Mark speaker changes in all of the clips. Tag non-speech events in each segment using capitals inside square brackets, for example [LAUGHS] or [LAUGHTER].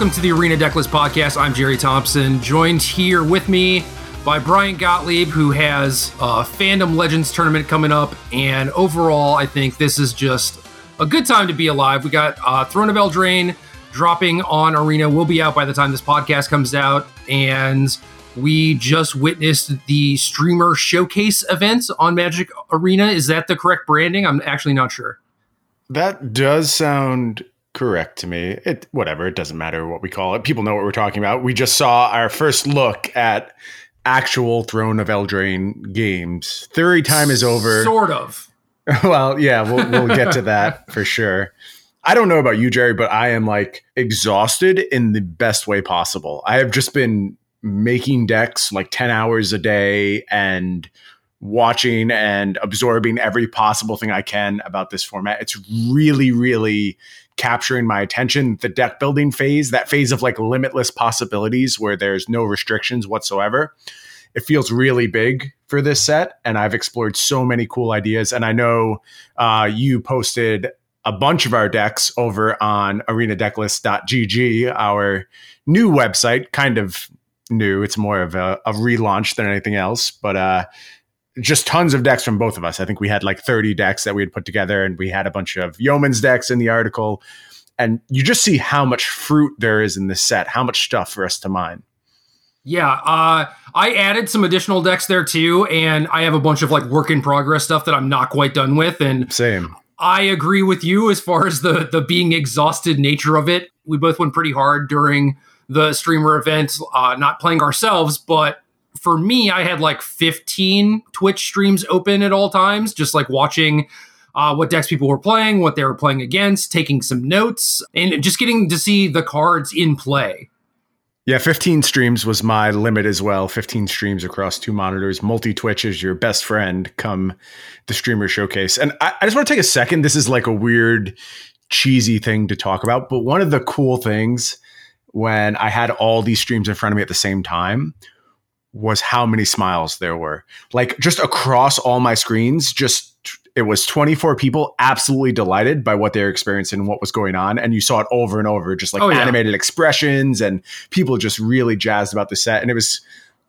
Speaker 1: Welcome to the Arena Decklist podcast. I'm Jerry Thompson, joined here with me by Brian Gottlieb, who has a Fandom Legends tournament coming up. And overall, I think this is just a good time to be alive. We got uh, Throne of Eldraine dropping on Arena. Will be out by the time this podcast comes out. And we just witnessed the streamer showcase event on Magic Arena. Is that the correct branding? I'm actually not sure.
Speaker 2: That does sound correct to me. It whatever, it doesn't matter what we call it. People know what we're talking about. We just saw our first look at actual Throne of Eldraine games. Theory time is over.
Speaker 1: Sort of. [LAUGHS]
Speaker 2: well, yeah, we'll we'll get to that [LAUGHS] for sure. I don't know about you, Jerry, but I am like exhausted in the best way possible. I have just been making decks like 10 hours a day and watching and absorbing every possible thing I can about this format. It's really, really capturing my attention. The deck building phase, that phase of like limitless possibilities where there's no restrictions whatsoever. It feels really big for this set, and I've explored so many cool ideas. And I know uh, you posted a bunch of our decks over on arenadecklist.gg, our new website, kind of new. It's more of a, a relaunch than anything else, but uh, just tons of decks from both of us. I think we had like 30 decks that we had put together, and we had a bunch of Yeoman's decks in the article. And you just see how much fruit there is in this set, how much stuff for us to mine.
Speaker 1: Yeah, uh, I added some additional decks there too, and I have a bunch of like work in progress stuff that I'm not quite done with. And
Speaker 2: same,
Speaker 1: I agree with you as far as the the being exhausted nature of it. We both went pretty hard during the streamer event, uh, not playing ourselves, but for me, I had like 15 Twitch streams open at all times, just like watching uh, what decks people were playing, what they were playing against, taking some notes, and just getting to see the cards in play.
Speaker 2: Yeah, 15 streams was my limit as well. 15 streams across two monitors. Multi Twitch is your best friend come the streamer showcase. And I, I just want to take a second. This is like a weird, cheesy thing to talk about. But one of the cool things when I had all these streams in front of me at the same time was how many smiles there were. Like just across all my screens, just it was 24 people absolutely delighted by what they were experiencing and what was going on. And you saw it over and over, just like oh, yeah. animated expressions and people just really jazzed about the set. And it was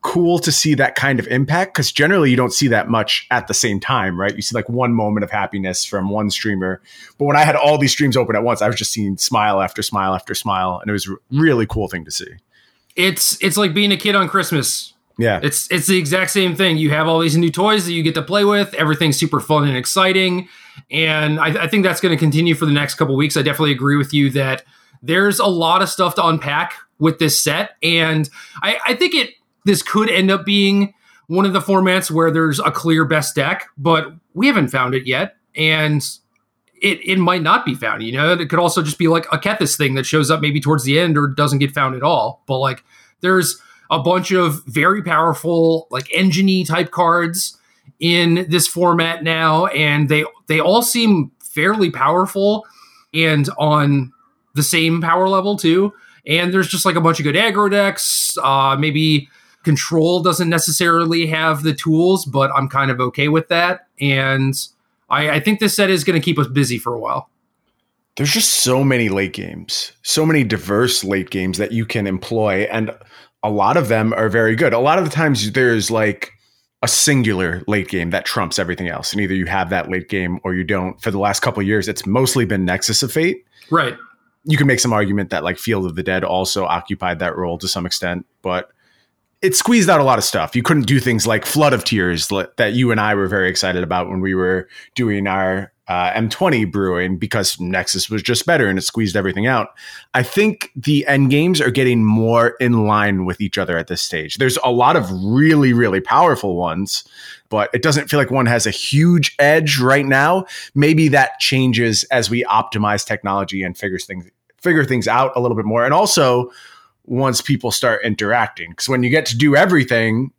Speaker 2: cool to see that kind of impact because generally you don't see that much at the same time, right? You see like one moment of happiness from one streamer. But when I had all these streams open at once, I was just seeing smile after smile after smile. And it was a really cool thing to see.
Speaker 1: It's it's like being a kid on Christmas
Speaker 2: yeah.
Speaker 1: It's it's the exact same thing. You have all these new toys that you get to play with. Everything's super fun and exciting. And I, I think that's going to continue for the next couple weeks. I definitely agree with you that there's a lot of stuff to unpack with this set. And I, I think it this could end up being one of the formats where there's a clear best deck, but we haven't found it yet. And it, it might not be found, you know. It could also just be like a Kethis thing that shows up maybe towards the end or doesn't get found at all. But like there's a bunch of very powerful, like engine type cards in this format now, and they they all seem fairly powerful and on the same power level too. And there's just like a bunch of good aggro decks. Uh, maybe control doesn't necessarily have the tools, but I'm kind of okay with that. And I, I think this set is going to keep us busy for a while.
Speaker 2: There's just so many late games, so many diverse late games that you can employ. And a lot of them are very good. A lot of the times there's like a singular late game that trumps everything else. And either you have that late game or you don't. For the last couple years, it's mostly been Nexus of Fate.
Speaker 1: Right.
Speaker 2: You can make some argument that like Field of the Dead also occupied that role to some extent, but it squeezed out a lot of stuff. You couldn't do things like Flood of Tears that you and I were very excited about when we were doing our uh, M20 brewing because Nexus was just better and it squeezed everything out. I think the end games are getting more in line with each other at this stage. There's a lot of really, really powerful ones, but it doesn't feel like one has a huge edge right now. Maybe that changes as we optimize technology and figures things figure things out a little bit more. And also once people start interacting. Because when you get to do everything,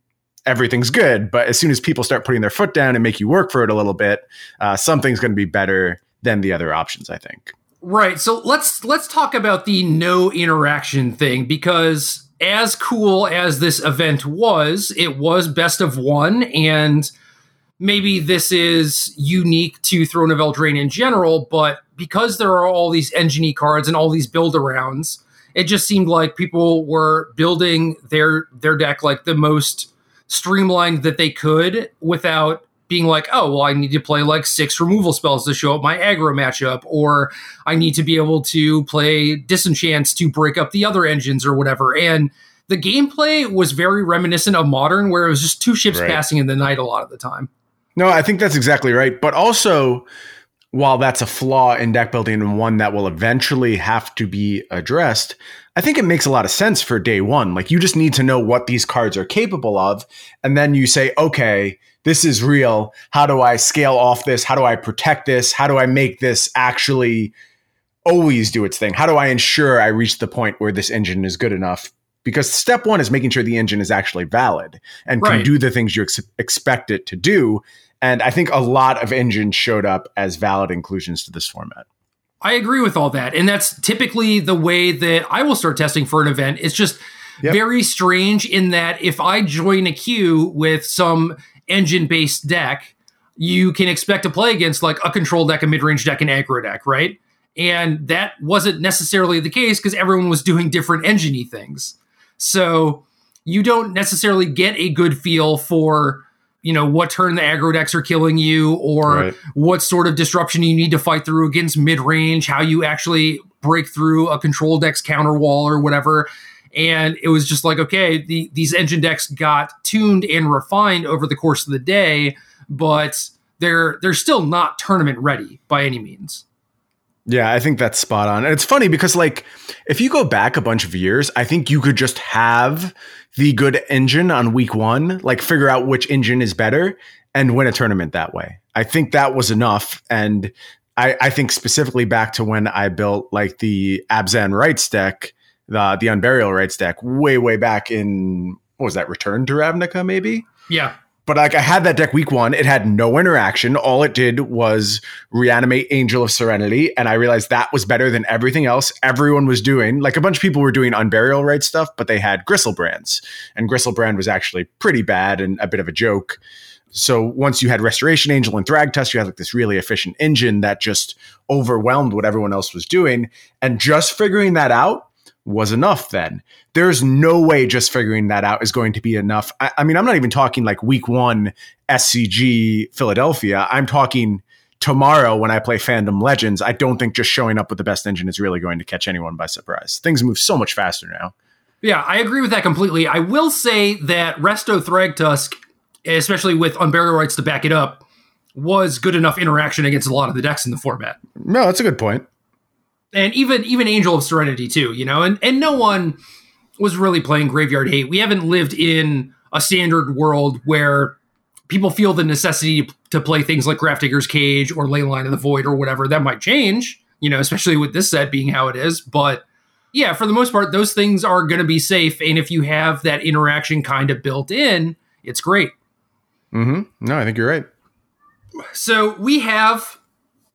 Speaker 2: everything's good. But as soon as people start putting their foot down and make you work for it a little bit, uh, something's going to be better than the other options. I think.
Speaker 1: Right. So let's let's talk about the no interaction thing because as cool as this event was, it was best of one and maybe this is unique to Throne of Eldraine in general, but because there are all these engineer cards and all these build arounds, it just seemed like people were building their their deck like the most streamlined that they could without being like, oh, well, I need to play like six removal spells to show up my aggro matchup, or I need to be able to play disenchants to break up the other engines or whatever. And the gameplay was very reminiscent of modern, where it was just two ships right. passing in the night a lot of the time.
Speaker 2: No, I think that's exactly right. But also, while that's a flaw in deck building and one that will eventually have to be addressed, I think it makes a lot of sense for day one. Like you just need to know what these cards are capable of. And then you say, okay, this is real. How do I scale off this? How do I protect this? How do I make this actually always do its thing? How do I ensure I reach the point where this engine is good enough? Because step one is making sure the engine is actually valid and right. can do the things you ex- expect it to do. And I think a lot of engines showed up as valid inclusions to this format.
Speaker 1: I agree with all that. And that's typically the way that I will start testing for an event. It's just yep. very strange in that if I join a queue with some engine based deck, you can expect to play against like a control deck, a mid range deck, an aggro deck, right? And that wasn't necessarily the case because everyone was doing different engine things. So you don't necessarily get a good feel for you know what turn the aggro decks are killing you or right. what sort of disruption you need to fight through against mid-range how you actually break through a control deck's counter wall or whatever and it was just like okay the, these engine decks got tuned and refined over the course of the day but they're they're still not tournament ready by any means
Speaker 2: yeah, I think that's spot on. And it's funny because like if you go back a bunch of years, I think you could just have the good engine on week 1, like figure out which engine is better and win a tournament that way. I think that was enough and I, I think specifically back to when I built like the Abzan Rites deck, the the Unburial Rites deck way way back in what was that Return to Ravnica maybe?
Speaker 1: Yeah.
Speaker 2: But like I had that deck week one, it had no interaction. All it did was reanimate Angel of Serenity, and I realized that was better than everything else everyone was doing. Like a bunch of people were doing unburial rite stuff, but they had Griselbrands, and Griselbrand was actually pretty bad and a bit of a joke. So once you had Restoration Angel and Thragtusk, you had like this really efficient engine that just overwhelmed what everyone else was doing. And just figuring that out was enough then. There's no way just figuring that out is going to be enough. I, I, mean, I'm not even talking like week one SCG Philadelphia. I'm talking tomorrow when I play Fandom Legends. I don't think just showing up with the best engine is really going to catch anyone by surprise. Things move so much faster now.
Speaker 1: Yeah, I agree with that completely. I will say that Resto Thragtusk, especially with Unburial Rites to back it up, was good enough interaction against a lot of the decks in the format.
Speaker 2: No, that's a good point
Speaker 1: and even even Angel of Serenity too, you know, and and no one was really playing Graveyard Hate. We haven't lived in a standard world where people feel the necessity to play things like Grafdigger's Cage or Leyline of the Void or whatever. That might change, you know, especially with this set being how it is. But yeah, for the most part, those things are going to be safe. And if you have that interaction kind of built in, it's great.
Speaker 2: Mm-hmm. No, I think you're right.
Speaker 1: So we have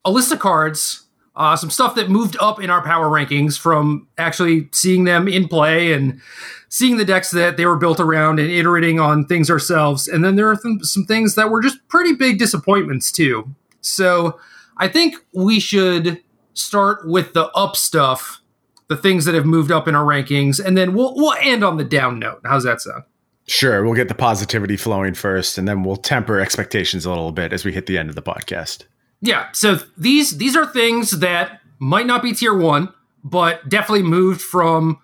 Speaker 1: a list of cards uh, some stuff that moved up in our power rankings from actually seeing them in play and seeing the decks that they were built around and iterating on things ourselves. And then there are th- some things that were just pretty big disappointments too. So I think we should start with the up stuff, the things that have moved up in our rankings, and then we'll we'll end on the down note. How's that sound?
Speaker 2: Sure, we'll get the positivity flowing first, and then we'll temper expectations a little bit as we hit the end of the podcast.
Speaker 1: Yeah, so these these are things that might not be tier one, but definitely moved from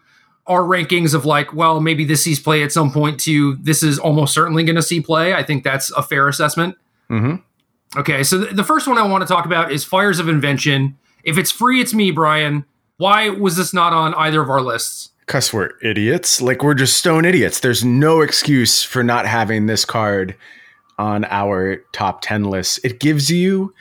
Speaker 1: our rankings of like, well, maybe this sees play at some point to this is almost certainly going to see play. I think that's a fair assessment.
Speaker 2: Mm-hmm.
Speaker 1: Okay, so th- the first one I want to talk about is Fires of Invention. If it's free, it's me, Brian. Why was this not on either of our lists?
Speaker 2: Because we're idiots. Like, we're just stone idiots. There's no excuse for not having this card on our top 10 list. It gives you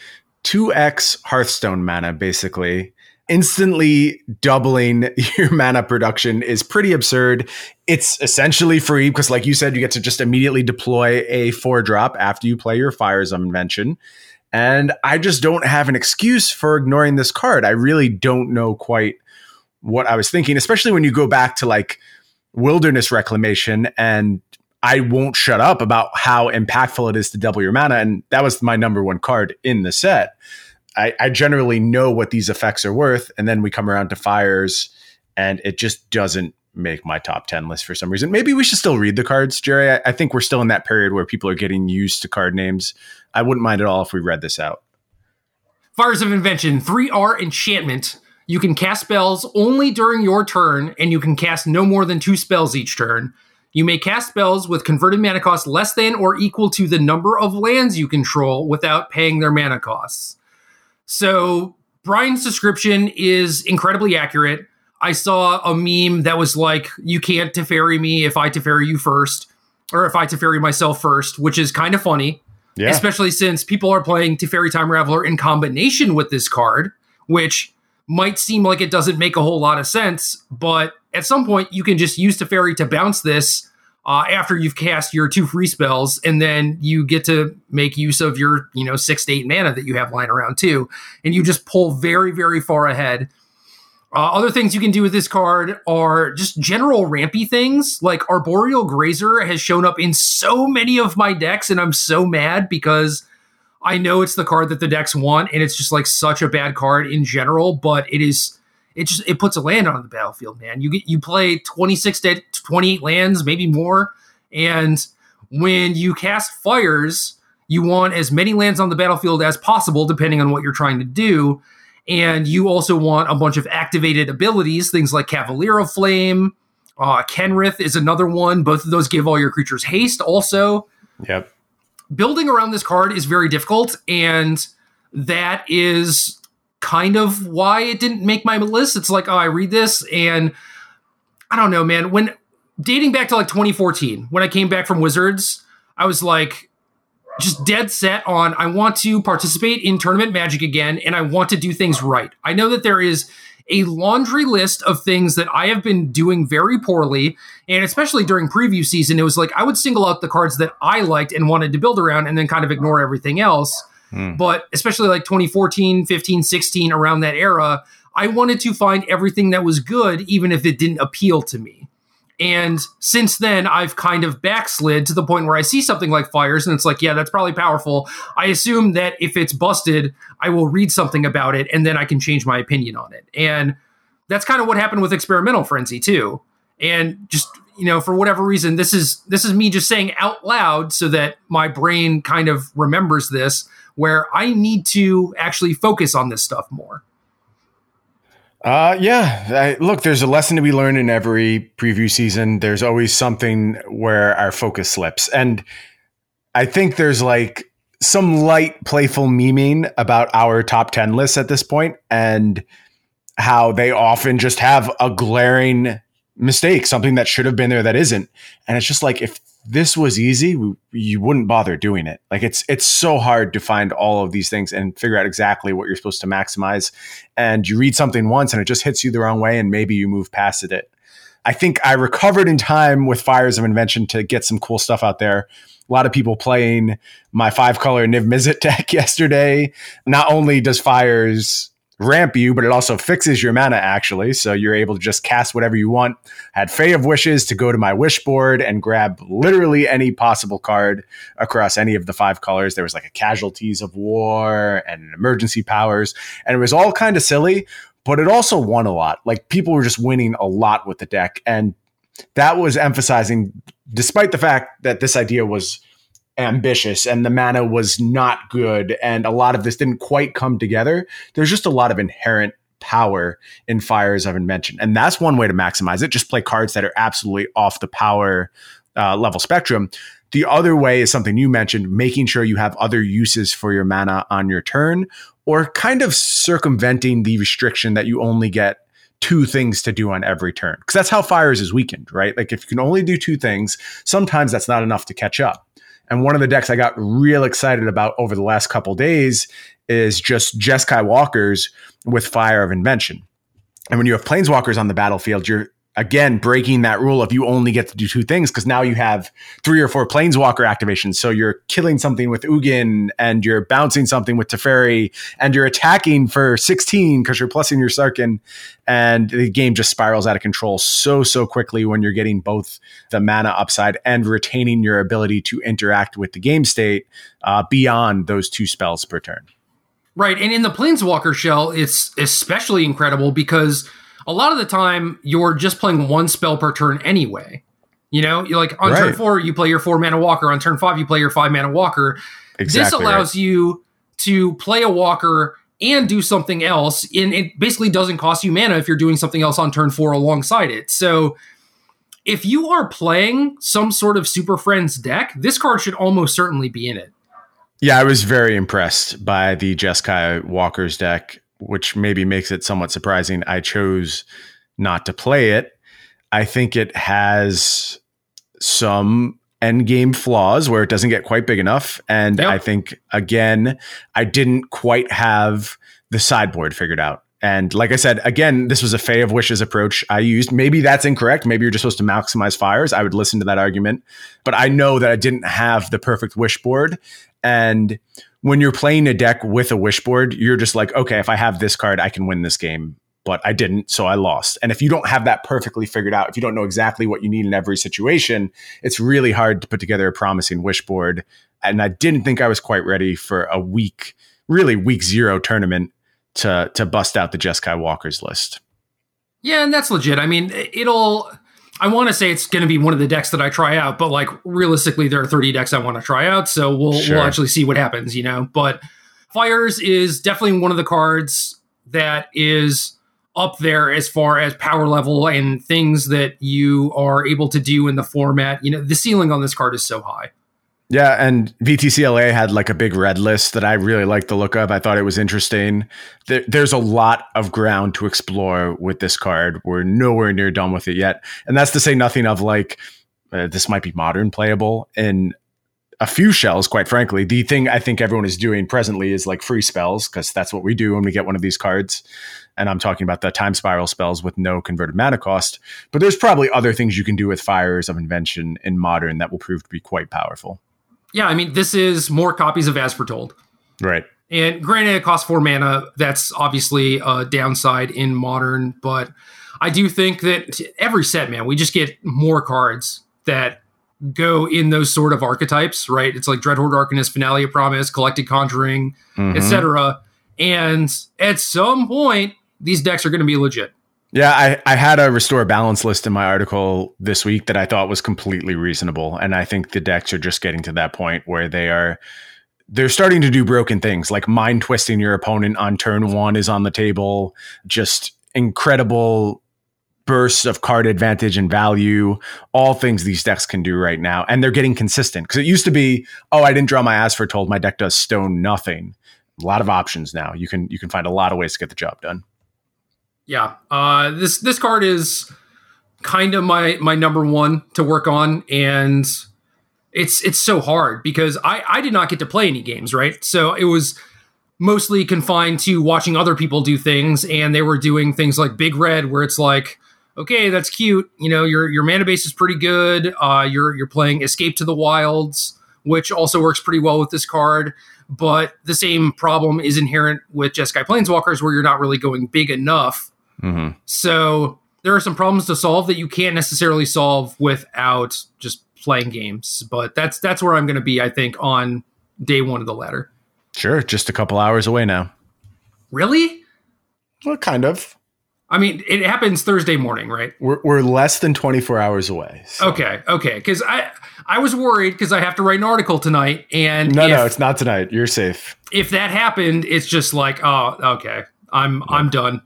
Speaker 2: 2x Hearthstone mana, basically. Instantly doubling [LAUGHS] your mana production is pretty absurd. It's essentially free because, like you said, you get to just immediately deploy a four drop after you play your Fires of Invention. And I just don't have an excuse for ignoring this card. I really don't know quite what I was thinking, especially when you go back to like Wilderness Reclamation and I won't shut up about how impactful it is to double your mana. And that was my number one card in the set. I, I generally know what these effects are worth. And then we come around to fires and it just doesn't make my top 10 list for some reason. Maybe we should still read the cards, Jerry. I, I think we're still in that period where people are getting used to card names. I wouldn't mind at all if we read this out.
Speaker 1: Fires of Invention, 3R enchantment. You can cast spells only during your turn, and you can cast no more than two spells each turn. You may cast spells with converted mana cost less than or equal to the number of lands you control without paying their mana costs. So, Brian's description is incredibly accurate. I saw a meme that was like, you can't Teferi me if I Teferi you first, or if I Teferi myself first, which is kind of funny. Yeah. Especially since people are playing Teferi Time Raveler in combination with this card, which might seem like it doesn't make a whole lot of sense, but at some point you can just use Teferi to bounce this uh, after you've cast your two free spells, and then you get to make use of your, you know, six to eight mana that you have lying around too, and you just pull very, very far ahead. Uh, other things you can do with this card are just general rampy things. Like Arboreal Grazer has shown up in so many of my decks, and I'm so mad because I know it's the card that the decks want, and it's just like such a bad card in general. But it is, it just it puts a land on the battlefield, man. You get you play 26 to 28 lands, maybe more, and when you cast fires, you want as many lands on the battlefield as possible, depending on what you're trying to do and you also want a bunch of activated abilities, things like Cavalier of Flame. Uh, Kenrith is another one. Both of those give all your creatures haste, also.
Speaker 2: Yep.
Speaker 1: Building around this card is very difficult, and that is kind of why it didn't make my list. It's like, oh, I read this, and I don't know, man. When dating back to like 2014, when I came back from Wizards, I was like, just dead set on I want to participate in tournament magic again and I want to do things right. I know that there is a laundry list of things that I have been doing very poorly. And especially during preview season, it was like I would single out the cards that I liked and wanted to build around and then kind of ignore everything else. Hmm. But especially like 2014, 15, 16, around that era, I wanted to find everything that was good, even if it didn't appeal to me. And since then, I've kind of backslid to the point where I see something like fires and it's like, yeah, that's probably powerful. I assume that if it's busted, I will read something about it and then I can change my opinion on it. And that's kind of what happened with experimental frenzy too. And just, you know, for whatever reason, this is this is me just saying out loud so that my brain kind of remembers this where I need to actually focus on this stuff more.
Speaker 2: Uh, yeah. I, look, there's a lesson to be learned in every preview season. There's always something where our focus slips. And I think there's like some light, playful memeing about our top 10 lists at this point and how they often just have a glaring mistake, something that should have been there that isn't. And it's just like, if this was easy, we, you wouldn't bother doing it. Like it's it's so hard to find all of these things and figure out exactly what you're supposed to maximize. And you read something once and it just hits you the wrong way, and maybe you move past it. I think I recovered in time with Fires of Invention to get some cool stuff out there. A lot of people playing my five color Niv Mizzet [LAUGHS] deck yesterday. Not only does Fires ramp you, but it also fixes your mana actually. So you're able to just cast whatever you want. Had Fae of Wishes to go to my wish board and grab literally any possible card across any of the five colors. There was like a casualties of war and emergency powers, and it was all kind of silly, but it also won a lot. Like people were just winning a lot with the deck. And that was emphasizing, despite the fact that this idea was ambitious and the mana was not good and a lot of this didn't quite come together there's just a lot of inherent power in fires of invention. And that's one way to maximize it. Just play cards that are absolutely off the power uh, level spectrum. The other way is something you mentioned making sure you have other uses for your mana on your turn or kind of circumventing the restriction that you only get two things to do on every turn. Because that's how fires is weakened right? Like if you can only do two things sometimes that's not enough to catch up and one of the decks I got real excited about over the last couple days is just Jeskai Walkers with Fire of Invention. And when you have planeswalkers on the battlefield, you're again breaking that rule of you only get to do two things because now you have three or four planeswalker activations. So you're killing something with Ugin and you're bouncing something with Teferi and you're attacking for 16 because you're plussing your Sarkhan. And the game just spirals out of control so, so quickly when you're getting both the mana upside and retaining your ability to interact with the game state uh, beyond those two spells per turn.
Speaker 1: Right. And in the Planeswalker shell, it's especially incredible because a lot of the time you're just playing one spell per turn anyway. You know, you like on right. turn four, you play your four mana walker. On turn five, you play your five mana walker. Exactly this allows right. you to play a walker and do something else. And it basically doesn't cost you mana if you're doing something else on turn four alongside it. So if you are playing some sort of Super Friends deck, this card should almost certainly be in it.
Speaker 2: Yeah, I was very impressed by the Jeskai Walker's deck, which maybe makes it somewhat surprising. I chose not to play it. I think it has some end game flaws where it doesn't get quite big enough. And yep. I think, again, I didn't quite have the sideboard figured out. And like I said, again, this was a Fae of Wishes approach I used. Maybe that's incorrect. Maybe you're just supposed to maximize fires. I would listen to that argument. But I know that I didn't have the perfect wish board. And when you're playing a deck with a wish board, you're just like, okay, if I have this card, I can win this game. But I didn't, so I lost. And if you don't have that perfectly figured out, if you don't know exactly what you need in every situation, it's really hard to put together a promising wish board. And I didn't think I was quite ready for a week, really week zero tournament to to bust out the Jeskai Walker's list.
Speaker 1: Yeah, and that's legit. I mean, it'll. I want to say it's going to be one of the decks that I try out, but like realistically, there are 30 decks I want to try out, so we'll sure. we'll actually see what happens, you know. But Fires is definitely one of the cards that is up there as far as power level and things that you are able to do in the format. You know, the ceiling on this card is so high.
Speaker 2: Yeah, and VTCLA had like a big red list that I really liked the look of. I thought it was interesting. There, there's a lot of ground to explore with this card. We're nowhere near done with it yet, and that's to say nothing of like uh, this might be modern playable in a few shells. Quite frankly, the thing I think everyone is doing presently is like free spells because that's what we do when we get one of these cards. And I'm talking about the time spiral spells with no converted mana cost. But there's probably other things you can do with Fires of Invention in modern that will prove to be quite powerful
Speaker 1: yeah, I mean, this is more copies of As Foretold.
Speaker 2: Right.
Speaker 1: And granted, it costs four mana. That's obviously a downside in modern, but I do think that every set, man, we just get more cards that go in those sort of archetypes, right? It's like Dreadhorde Arcanist, Finale of Promise, Collected Conjuring, mm-hmm. etc. And at some point, these decks are going to be legit.
Speaker 2: Yeah, I, I had a restore balance list in my article this week that I thought was completely reasonable. And I think the decks are just getting to that point where they are they're starting to do broken things like mind twisting your opponent on turn one is on the table, just incredible bursts of card advantage and value, all things these decks can do right now. And they're getting consistent. Because it used to be, oh, I didn't draw my As Foretold, my deck does stone nothing. A lot of options now. You can you can find a lot of ways to get the job done
Speaker 1: yeah, uh, this this card is kind of my my number one to work on, and it's it's so hard because I I did not get to play any games, right? So it was mostly confined to watching other people do things, and they were doing things like Big Red, where it's like, okay, that's cute, you know, your your mana base is pretty good. Uh, you're you're playing Escape to the Wilds, which also works pretty well with this card. But the same problem is inherent with Jeskai Planeswalkers, where you're not really going big enough Mm-hmm. So there are some problems to solve that you can't necessarily solve without just playing games. But that's that's where I'm going to be, I think, on day one of the ladder.
Speaker 2: Sure, just a couple hours away now.
Speaker 1: Really?
Speaker 2: Well, kind of.
Speaker 1: I mean, it happens Thursday morning, right?
Speaker 2: We're, we're less than 24 hours away.
Speaker 1: So. Okay, okay. Because I I was worried because I have to write an article tonight, and
Speaker 2: no, if, no, it's not tonight. You're safe.
Speaker 1: If that happened, it's just like, oh, okay, I'm yeah. I'm done.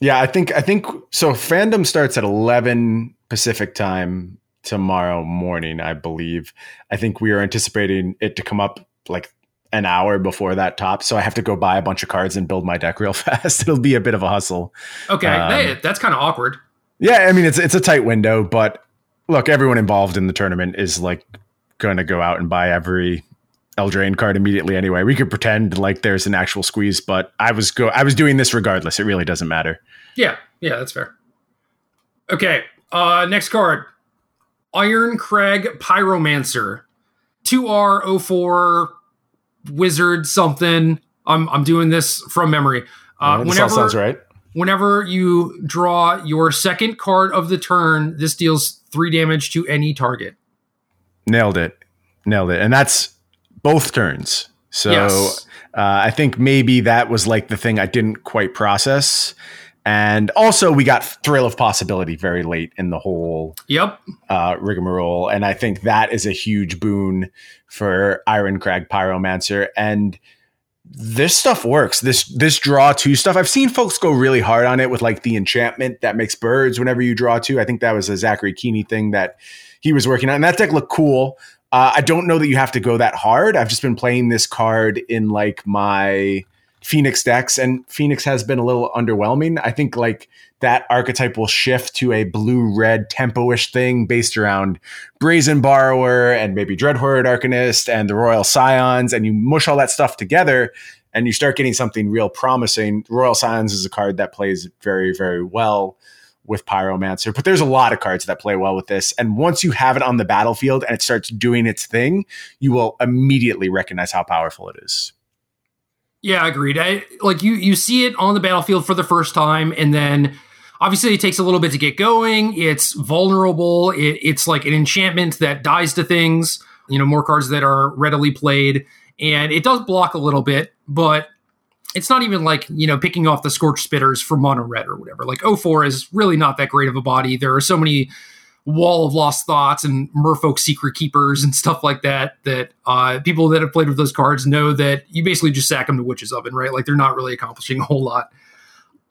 Speaker 2: Yeah, I think I think so. Fandom starts at eleven Pacific time tomorrow morning, I believe. I think we are anticipating it to come up like an hour before that top, so I have to go buy a bunch of cards and build my deck real [LAUGHS] fast. It'll be a bit of a hustle.
Speaker 1: Okay, um, hey, that's kind of awkward.
Speaker 2: Yeah, I mean it's it's a tight window, but look, everyone involved in the tournament is like going to go out and buy every Eldraine card immediately anyway. We could pretend like there's an actual squeeze, but I was go I was doing this regardless. It really doesn't matter.
Speaker 1: Yeah, yeah, that's fair. Okay, uh next card. Irencrag Pyromancer. 2R04 wizard something. I'm I'm doing this from memory.
Speaker 2: Uh, yeah, whenever, sounds right.
Speaker 1: Whenever you draw your second card of the turn, this deals three damage to any target.
Speaker 2: Nailed it. Nailed it. And that's both turns. So yes. uh, I think maybe that was like the thing I didn't quite process. And also, we got Thrill of Possibility very late in the whole
Speaker 1: Yep.
Speaker 2: uh, rigmarole. And I think that is a huge boon for Irencrag Pyromancer. And this stuff works. This this draw two stuff. I've seen folks go really hard on it with like the enchantment that makes birds whenever you draw two. I think that was a Zachary Keeney thing that he was working on. And that deck looked cool. Uh, I don't know that you have to go that hard. I've just been playing this card in like my Phoenix decks, and Phoenix has been a little underwhelming. I think like that archetype will shift to a blue red tempo-ish thing based around Brazen Borrower and maybe Dreadhorde Arcanist and the Royal Scions, and you mush all that stuff together and you start getting something real promising. Royal Scions is a card that plays very, very well with Pyromancer, but there's a lot of cards that play well with this. And once you have it on the battlefield and it starts doing its thing, you will immediately recognize how powerful it is.
Speaker 1: Yeah, agreed. I, like you, you see it on the battlefield for the first time, and then obviously it takes a little bit to get going. It's vulnerable. It, it's like an enchantment that dies to things. You know, more cards that are readily played, and it does block a little bit, but it's not even like you know picking off the scorch spitters for mono red or whatever. Like 04 is really not that great of a body. There are so many wall of lost thoughts and merfolk secret keepers and stuff like that that uh, people that have played with those cards know that you basically just sack them to witch's oven right? Like they're not really accomplishing a whole lot.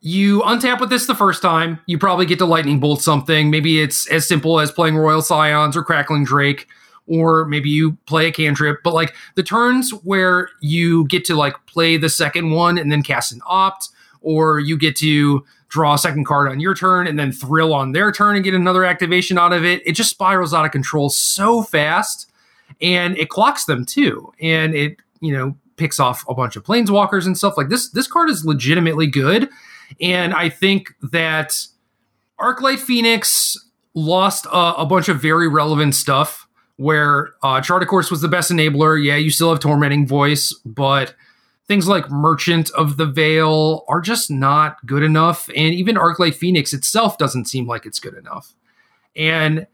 Speaker 1: You untap with this the first time. You probably get to lightning bolt something. Maybe it's as simple as playing royal scions or crackling drake or maybe you play a cantrip but like the turns where you get to like play the second one and then cast an opt or you get to draw a second card on your turn and then thrill on their turn and get another activation out of it. It just spirals out of control so fast and it clocks them too. And it, you know, picks off a bunch of planeswalkers and stuff like this. This card is legitimately good. And I think that Arclight Phoenix lost a, a bunch of very relevant stuff where uh, Chart a Course was the best enabler. Yeah, you still have Tormenting Voice, but things like Merchant of the Veil are just not good enough. And even Arclight Phoenix itself doesn't seem like it's good enough. And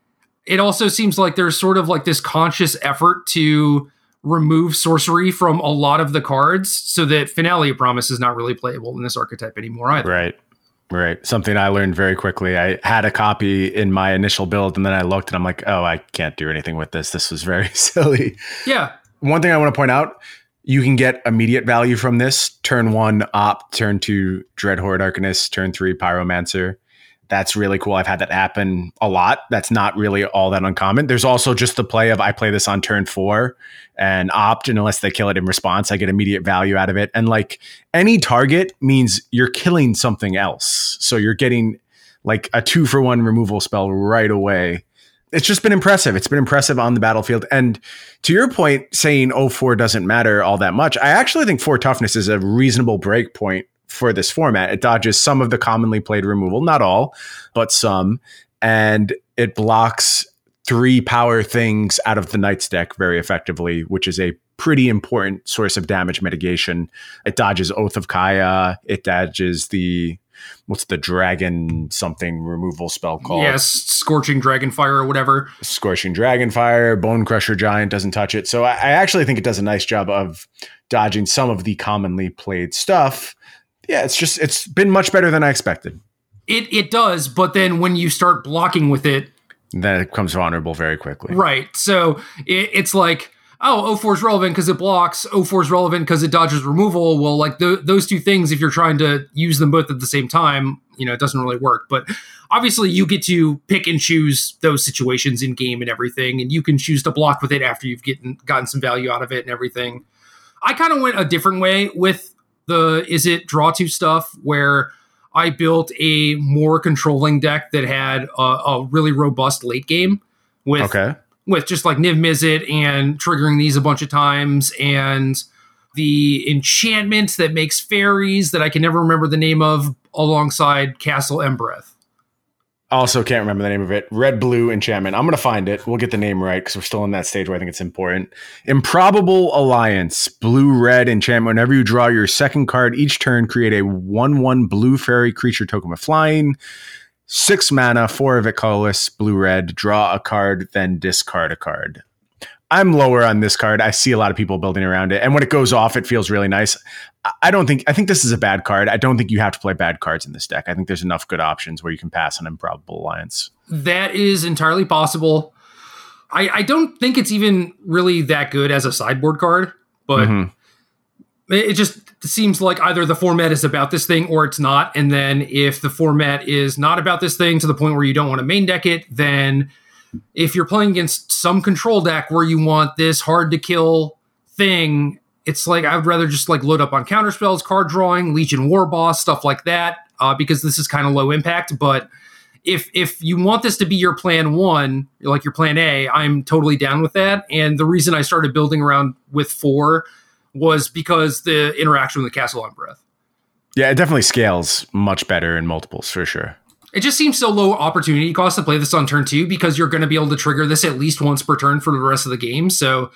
Speaker 1: it also seems like there's sort of like this conscious effort to remove sorcery from a lot of the cards so that Finale Promise is not really playable in this archetype anymore either.
Speaker 2: Right. Right. Something I learned very quickly. I had a copy in my initial build and then I looked and I'm like, oh, I can't do anything with this. This was very [LAUGHS] silly.
Speaker 1: Yeah.
Speaker 2: One thing I want to point out you can get immediate value from this turn one op, turn two Dreadhorde Arcanist, turn three Pyromancer. That's really cool. I've had that happen a lot. That's not really all that uncommon. There's also just the play of I play this on turn four and opt, and unless they kill it in response, I get immediate value out of it. And like any target means you're killing something else. So you're getting like a two for one removal spell right away it's just been impressive. It's been impressive on the battlefield. And to your point, saying 04 doesn't matter all that much, I actually think 4 toughness is a reasonable break point for this format. It dodges some of the commonly played removal, not all, but some. And it blocks three power things out of the Knight's deck very effectively, which is a pretty important source of damage mitigation. It dodges Oath of Kaya. It dodges the what's the dragon something removal spell called?
Speaker 1: Yes, scorching dragon fire or whatever.
Speaker 2: Scorching dragon fire, bone crusher giant doesn't touch it. So I, I actually think it does a nice job of dodging some of the commonly played stuff. Yeah, it's just it's been much better than I expected.
Speaker 1: It it does, but then when you start blocking with it,
Speaker 2: then it becomes vulnerable very quickly.
Speaker 1: Right. So it, it's like oh, 04 is relevant because it blocks, 04 is relevant because it dodges removal. Well, like the, those two things, if you're trying to use them both at the same time, you know, it doesn't really work. But obviously, you get to pick and choose those situations in game and everything, and you can choose to block with it after you've gotten gotten some value out of it and everything. I kind of went a different way with the is it draw to stuff where I built a more controlling deck that had a, a really robust late game with
Speaker 2: okay
Speaker 1: with just like Niv Mizzet and triggering these a bunch of times and the enchantment that makes fairies that I can never remember the name of alongside Castle Embereth.
Speaker 2: Also, can't remember the name of it. Red blue enchantment. I'm to find it. We'll get the name right because we're still in that stage where I think it's important. Improbable Alliance. Blue red enchantment. Whenever you draw your second card each turn, create a 1 1 blue fairy creature token with flying six mana, four of it colorless, blue red, draw a card, then discard a card. I'm lower on this card. I see a lot of people building around it, and when it goes off, it feels really nice. I don't think I think this is a bad card. I don't think you have to play bad cards in this deck. I think there's enough good options where you can pass an improbable alliance.
Speaker 1: That is entirely possible. I, I don't think it's even really that good as a sideboard card, but mm-hmm. it just seems like either the format is about this thing or it's not. And then if the format is not about this thing to the point where you don't want to main deck it, then if you're playing against some control deck where you want this hard to kill thing, it's like I would rather just like load up on counter spells, card drawing, Legion War Boss, stuff like that, uh, because this is kind of low impact. But if if you want this to be your plan one, like your plan A, I'm totally down with that. And the reason I started building around with four was because the interaction with the Castle on Breath.
Speaker 2: Yeah, it definitely scales much better in multiples for sure.
Speaker 1: It just seems so low opportunity cost to play this on turn two because you're going to be able to trigger this at least once per turn for the rest of the game. So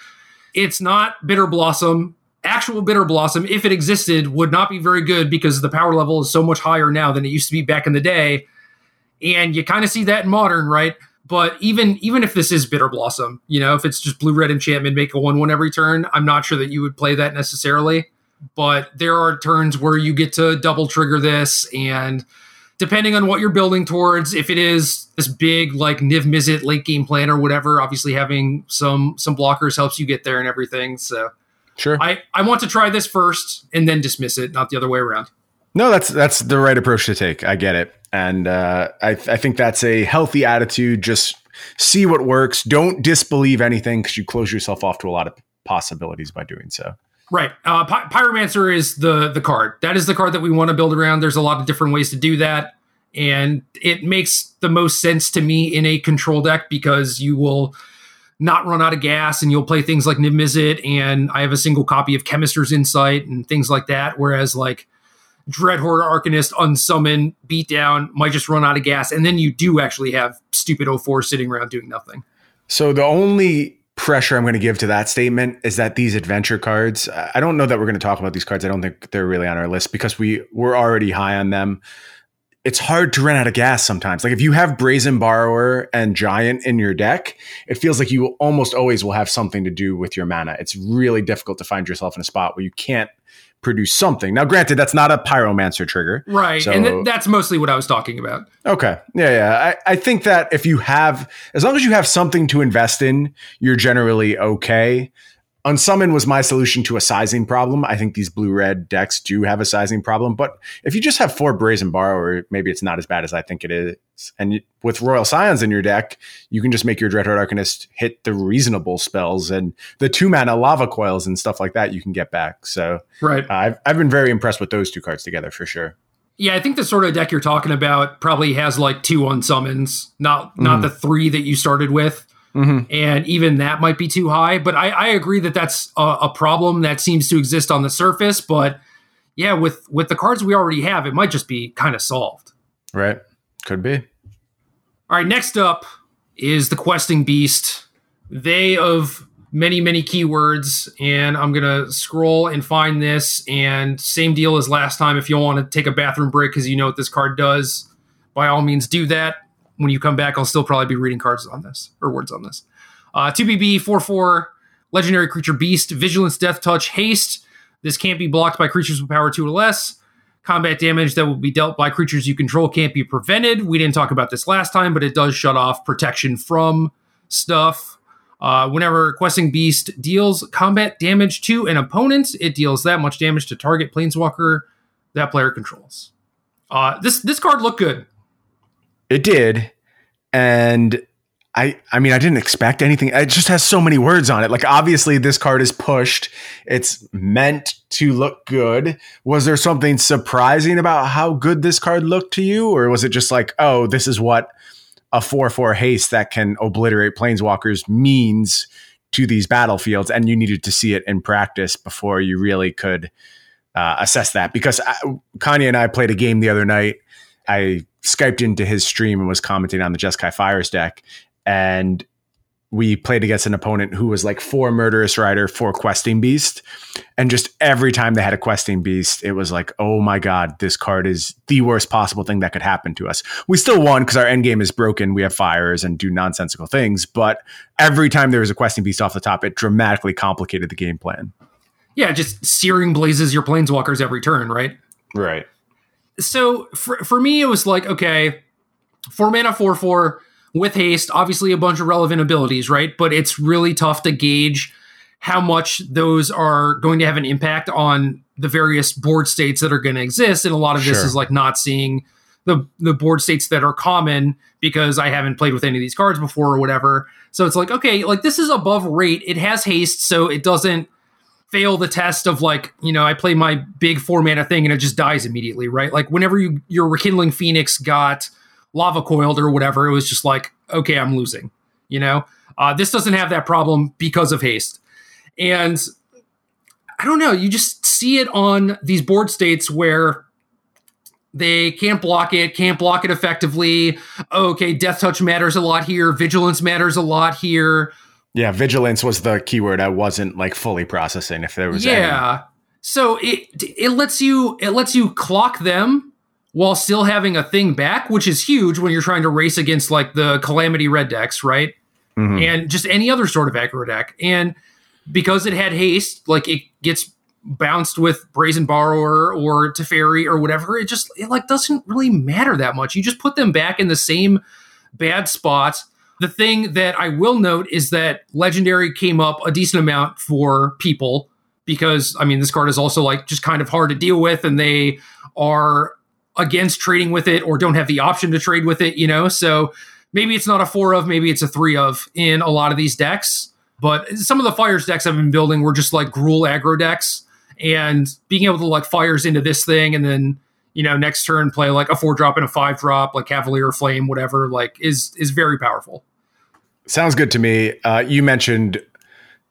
Speaker 1: it's not Bitter Blossom. Actual Bitter Blossom, if it existed, would not be very good because the power level is so much higher now than it used to be back in the day and you kind of see that in modern, right? But even even if this is Bitter Blossom, you know, if it's just blue red enchantment, make a one one every turn, I'm not sure that you would play that necessarily. But there are turns where you get to double trigger this, and depending on what you're building towards, if it is this big like Niv Mizzet late game plan or whatever, obviously having some some blockers helps you get there and everything. So
Speaker 2: sure,
Speaker 1: I I want to try this first and then dismiss it, not the other way around.
Speaker 2: No, that's that's the right approach to take. I get it, and uh, I I think that's a healthy attitude. Just see what works. Don't disbelieve anything because you close yourself off to a lot of possibilities by doing so.
Speaker 1: Right. Uh, Py- Pyromancer is the the card. That is the card that we want to build around. There's a lot of different ways to do that, and it makes the most sense to me in a control deck because you will not run out of gas and you'll play things like Niv Mizzet and I have a single copy of Chemister's Insight and things like that. Whereas like Dreadhorde Arcanist unsummon beatdown might just run out of gas, and then you do actually have stupid 04 sitting around doing nothing.
Speaker 2: So the only pressure I'm going to give to that statement is that these adventure cards, I don't know that we're going to talk about these cards. I don't think they're really on our list because we we're already high on them. It's hard to run out of gas sometimes. Like if you have Brazen Borrower and Giant in your deck, it feels like you almost always will have something to do with your mana. It's really difficult to find yourself in a spot where you can't produce something. Now, granted, that's not a pyromancer trigger,
Speaker 1: right? So, and th- that's mostly what I was talking about.
Speaker 2: Okay, yeah, yeah. I, I think that if you have, as long as you have something to invest in, you're generally okay. Unsummon was my solution to a sizing problem. I think these blue red decks do have a sizing problem, but if you just have four Brazen Borrower, maybe it's not as bad as I think it is. And with Royal Scions in your deck, you can just make your Dreadhorde Arcanist hit the reasonable spells and the two mana lava coils and stuff like that you can get back. So,
Speaker 1: right,
Speaker 2: uh, I've I've been very impressed with those two cards together for sure.
Speaker 1: Yeah, I think the sort of deck you're talking about probably has like two unsummons, not not mm. the three that you started with. Mm-hmm. And even that might be too high. But I, I agree that that's a, a, problem that seems to exist on the surface. But yeah, with with the cards we already have, it might just be kind of solved.
Speaker 2: Right. Could be.
Speaker 1: All right. Next up is the questing beast. They of many many keywords, and I'm gonna scroll and find this. And same deal as last time. If you want to take a bathroom break because you know what this card does, by all means do that when you come back, I'll still probably be reading cards on this or words on this. Uh, 2BB 4 4, legendary creature beast, vigilance, death touch, haste. This can't be blocked by creatures with power two or less. Combat damage that will be dealt by creatures you control can't be prevented. We didn't talk about this last time, but it does shut off protection from stuff. Uh, whenever questing beast deals combat damage to an opponent, it deals that much damage to target planeswalker that player controls. Uh, this this card looked good.
Speaker 2: It did. And I I mean I didn't expect anything. It just has so many words on it. Like obviously this card is pushed. It's meant to look good. Was there something surprising about how good this card looked to you or was it just like, "Oh, this is what a 4/4 haste that can obliterate planeswalkers means to these battlefields and you needed to see it in practice before you really could uh, assess that because I, uh, Kanye and I played a game the other night. I Skyped into his stream and was commenting on the Jeskai Fires deck. And we played against an opponent who was like four murderous rider, four questing beast. And just every time they had a questing beast, it was like, oh my God, this card is the worst possible thing that could happen to us. We still won because our end game is broken. We have fires and do nonsensical things. But every time there was a questing beast off the top, it dramatically complicated the game plan.
Speaker 1: Yeah, just searing blazes your planeswalkers every turn, right?
Speaker 2: Right.
Speaker 1: So for, for me, it was like, okay, four mana, four, four with haste, obviously a bunch of relevant abilities, right? But it's really tough to gauge how much those are going to have an impact on the various board states that are going to exist. And a lot of this
Speaker 2: Sure.
Speaker 1: is like not seeing the the board states that are common because I haven't played with any of these cards before or whatever. So it's like, okay, like this is above rate. It has haste, so it doesn't fail the test of like, you know, I play my big four mana thing and it just dies immediately, right? Like whenever you your rekindling phoenix got lava coiled or whatever, it was just like, okay, I'm losing. You know, uh, this doesn't have that problem because of haste, and I don't know. You just see it on these board states where they can't block it, can't block it effectively. Okay, death touch matters a lot here. Vigilance matters a lot here.
Speaker 2: Yeah, vigilance was the keyword I wasn't like fully processing if there was any.
Speaker 1: yeah. So it it lets you it lets you clock them while still having a thing back, which is huge when you're trying to race against like the calamity red decks, right?
Speaker 2: Mhm.
Speaker 1: And just any other sort of aggro deck. And because it had haste, like it gets bounced with brazen borrower or Teferi or whatever, it just it like doesn't really matter that much. You just put them back in the same bad spot. The thing that I will note is that legendary came up a decent amount for people because I mean this card is also like just kind of hard to deal with and they are against trading with it or don't have the option to trade with it, you know. So maybe it's not a four of, maybe it's a three of in a lot of these decks. But some of the fires decks I've been building were just like Gruul aggro decks, and being able to like fires into this thing and then you know next turn play like a four drop and a five drop like Cavalier Flame whatever like is is very powerful.
Speaker 2: Sounds good to me. Uh, you mentioned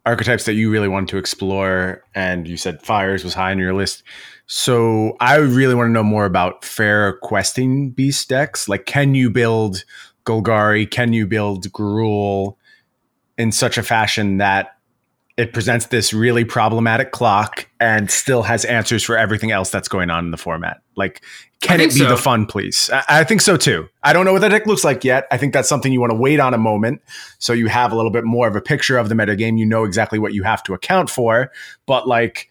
Speaker 2: archetypes that you really wanted to explore, and you said fires was high on your list. So I really want to know more about fair questing beast decks. Like, can you build Golgari? Can you build Gruul in such a fashion that it presents this really problematic clock and still has answers for everything else that's going on in the format? Like, can it be
Speaker 1: so.
Speaker 2: the fun, please? I, I think so too. I don't know what the deck looks like yet. I think that's something you want to wait on a moment so you have a little bit more of a picture of the metagame. You know exactly what you have to account for. But like,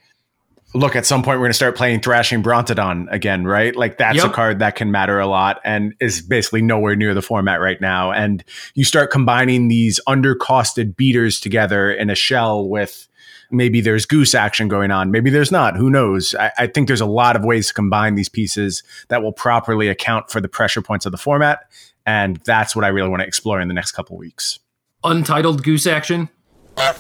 Speaker 2: look, at some point we're going to start playing Thrashing Brontodon again, right? Like that's
Speaker 1: Yep.
Speaker 2: a card that can matter a lot and is basically nowhere near the format right now. And you start combining these undercosted beaters together in a shell with maybe there's goose action going on, maybe there's not. Who knows? I, I think there's a lot of ways to combine these pieces that will properly account for the pressure points of the format. And that's what I really want to explore in the next couple weeks.
Speaker 1: Untitled goose action.
Speaker 2: Uh,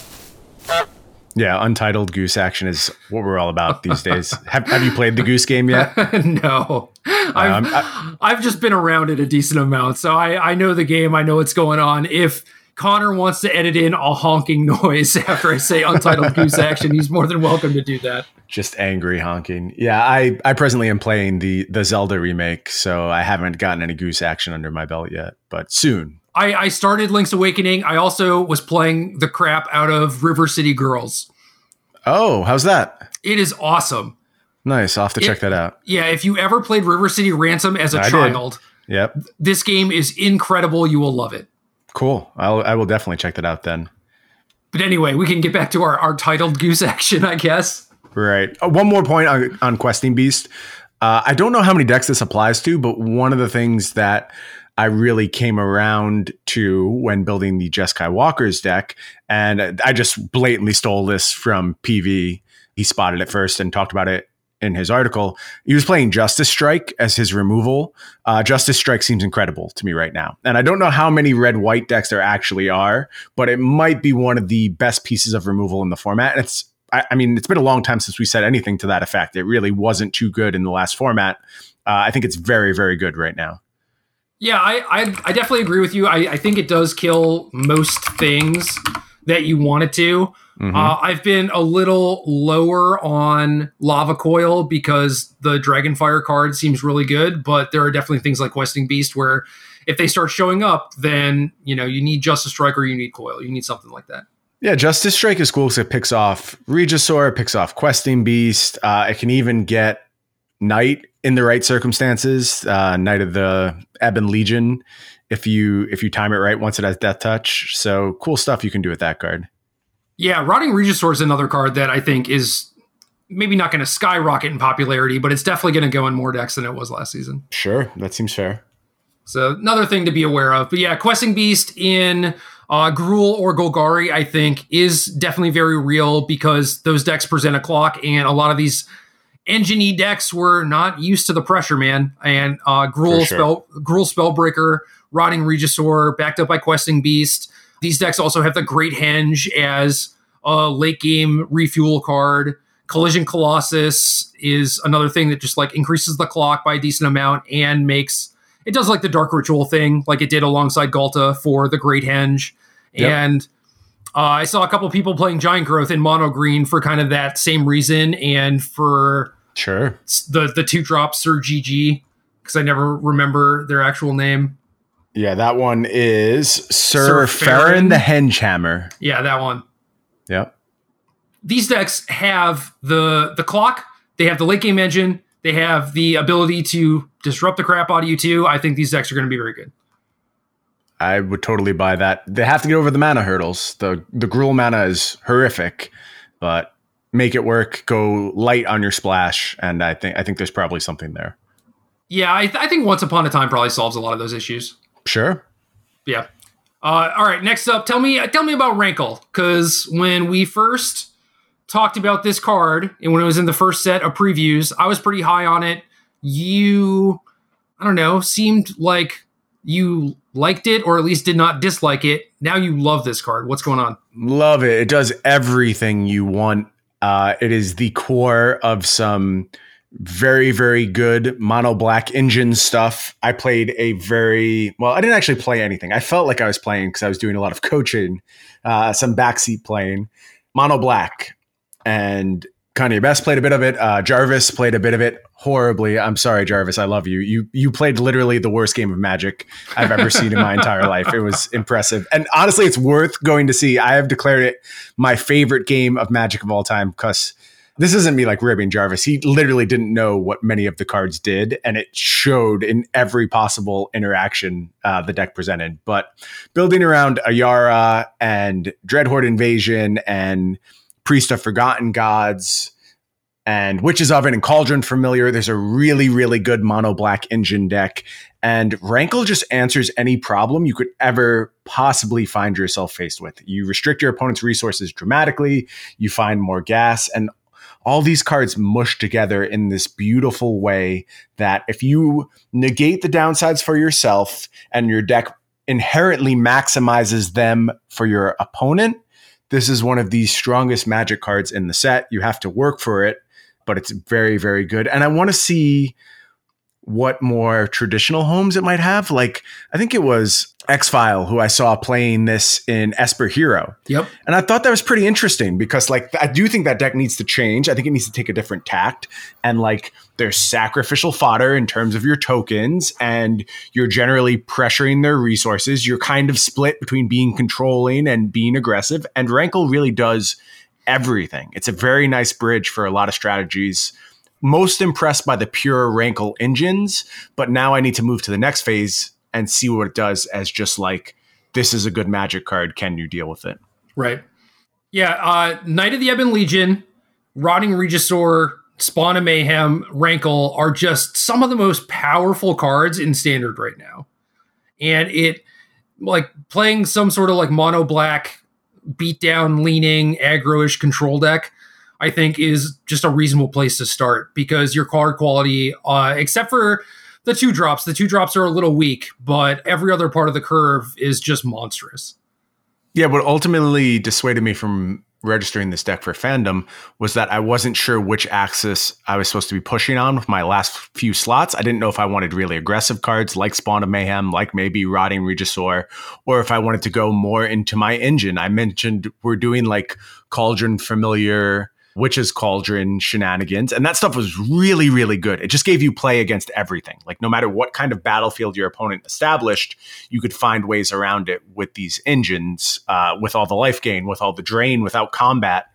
Speaker 2: Yeah, untitled goose action is what we're all about these days. [LAUGHS] have, have you played the goose game yet? [LAUGHS]
Speaker 1: no, I've,
Speaker 2: Um,
Speaker 1: I've just been around it a decent amount, so I, I know the game. I know what's going on. If Connor wants to edit in a honking noise [LAUGHS] after I say untitled goose action, he's more than welcome to do that.
Speaker 2: Just angry honking. Yeah, I, I presently am playing the the Zelda remake, so I haven't gotten any goose action under my belt yet, but soon.
Speaker 1: I, I started Link's Awakening. I also was playing the crap out of River City Girls.
Speaker 2: Oh, how's that?
Speaker 1: It is awesome.
Speaker 2: Nice. I'll have to
Speaker 1: It-
Speaker 2: check that out.
Speaker 1: Yeah, if you ever played River City Ransom as a
Speaker 2: I did.
Speaker 1: child,
Speaker 2: Yep.
Speaker 1: this game is incredible. You will love it.
Speaker 2: Cool. I'll I will definitely check that out then.
Speaker 1: But anyway, we can get back to our, our titled goose [LAUGHS] action, I guess.
Speaker 2: Right. Uh, one more point on, on Questing Beast. Uh, I don't know how many decks this applies to, but one of the things that I really came around to when building the Jeskai Walker's deck, and I just blatantly stole this from PV. He spotted it first and talked about it in his article. He was playing Justice Strike as his removal. Uh, Justice Strike seems incredible to me right now. And I don't know how many red white decks there actually are, but it might be one of the best pieces of removal in the format. It's I, I mean, it's been a long time since we said anything to that effect. It really wasn't too good in the last format. Uh, I think it's very, very good right now.
Speaker 1: Yeah, I, I, I definitely agree with you. I, I think it does kill most things that you want it to.
Speaker 2: Mhm.
Speaker 1: Uh, I've been a little lower on Lava Coil because the Dragonfire card seems really good, but there are definitely things like Questing Beast where if they start showing up, then you know you need Justice Strike or you need Coil. You need something like that.
Speaker 2: Yeah, Justice Strike is cool because it picks off Regisaur, it picks off Questing Beast. Uh, it can even get Knight in the right circumstances. Uh, Knight of the Ebon Legion, if you if you time it right once it has Death Touch. So cool stuff you can do with that card.
Speaker 1: Yeah, Rotting Regisaur is another card that I think is maybe not going to skyrocket in popularity, but it's definitely going to go in more decks than it was last season.
Speaker 2: Sure, that seems fair.
Speaker 1: So another thing to be aware of. But yeah, Questing Beast in uh, Gruul or Golgari, I think, is definitely very real because those decks present a clock, and a lot of these engine decks were not used to the pressure, man. And uh, Gruul sure. spell Gruul Spellbreaker, Rotting Regisaur, backed up by Questing Beast. These decks also have the Great Henge as a late game refuel card. Collision Colossus is another thing that just like increases the clock by a decent amount and makes it does like the Dark Ritual thing, like it did alongside Ghalta for the Great Henge. Yep. And uh, I saw a couple people playing Giant Growth in mono green for kind of that same reason, and for
Speaker 2: sure
Speaker 1: the the two drops Sir GG because I never remember their actual name.
Speaker 2: Yeah, that one is Sir, Sir Farron the Hengehammer.
Speaker 1: Yeah, that one.
Speaker 2: Yep.
Speaker 1: These decks have the the clock. They have the late game engine. They have the ability to disrupt the crap out of you too. I think these decks are going to be very good.
Speaker 2: I would totally buy that. They have to get over the mana hurdles. The the Gruul mana is horrific, but make it work. Go light on your splash, and I think I think there's probably something there.
Speaker 1: Yeah, I, th- I think Once Upon a Time probably solves a lot of those issues.
Speaker 2: Sure.
Speaker 1: Yeah. Uh, all right. Next up, tell me tell me about Rankle because when we first talked about this card and when it was in the first set of previews, I was pretty high on it. You, I don't know, seemed like you liked it or at least did not dislike it. Now you love this card. What's going on?
Speaker 2: Love it. It does everything you want. Uh, it is the core of some very very good mono black engine stuff i played a very well i didn't actually play anything i felt like i was playing because i was doing a lot of coaching uh, some backseat playing mono black and Kanye Best played a bit of it. Uh, Jarvis played a bit of it horribly. I'm sorry, Jarvis. I love you. You you played literally the worst game of Magic I've ever seen in my entire life. It was impressive, and honestly, it's worth going to see. I have declared it my favorite game of Magic of all time because this isn't me like ribbing Jarvis. He literally didn't know what many of the cards did, and it showed in every possible interaction uh, the deck presented. But building around Ayara and Dreadhorde Invasion and Priest of Forgotten Gods, and Witch's Oven and Cauldron Familiar. There's a really, really good mono black engine deck. And Rankle just answers any problem you could ever possibly find yourself faced with. You restrict your opponent's resources dramatically, you find more gas, and all these cards mush together in this beautiful way that if you negate the downsides for yourself and your deck inherently maximizes them for your opponent, this is one of the strongest magic cards in the set. You have to work for it, but it's very, very good. And I want to see what more traditional homes it might have. Like, I think it was X File who I saw playing this in Esper Hero.
Speaker 1: Yep.
Speaker 2: And I thought that was pretty interesting because, like, I do think that deck needs to change. I think it needs to take a different tact. And, like, there's sacrificial fodder in terms of your tokens, and you're generally pressuring their resources. You're kind of split between being controlling and being aggressive. And Rankle really does everything. It's a very nice bridge for a lot of strategies most impressed by the pure Rankle engines, but now I need to move to the next phase and see what it does as just like this is a good magic card. Can you deal with it?
Speaker 1: Right. Yeah. Uh, Knight of the Ebon Legion, Rotting Regisaur, Spawn of Mayhem, Rankle are just some of the most powerful cards in standard right now. And it like playing some sort of like mono black beat down leaning aggro-ish control deck I think is just a reasonable place to start because your card quality, uh, except for the two drops. The two drops are a little weak, but every other part of the curve is just monstrous.
Speaker 2: Yeah, what ultimately dissuaded me from registering this deck for fandom was that I wasn't sure which axis I was supposed to be pushing on with my last few slots. I didn't know if I wanted really aggressive cards like Spawn of Mayhem, like maybe Rotting Regisaur, or if I wanted to go more into my engine. I mentioned we're doing like Cauldron Familiar Witch's Cauldron shenanigans. And that stuff was really, really good. It just gave you play against everything. Like, no matter what kind of battlefield your opponent established, you could find ways around it with these engines, uh, with all the life gain, with all the drain, without combat.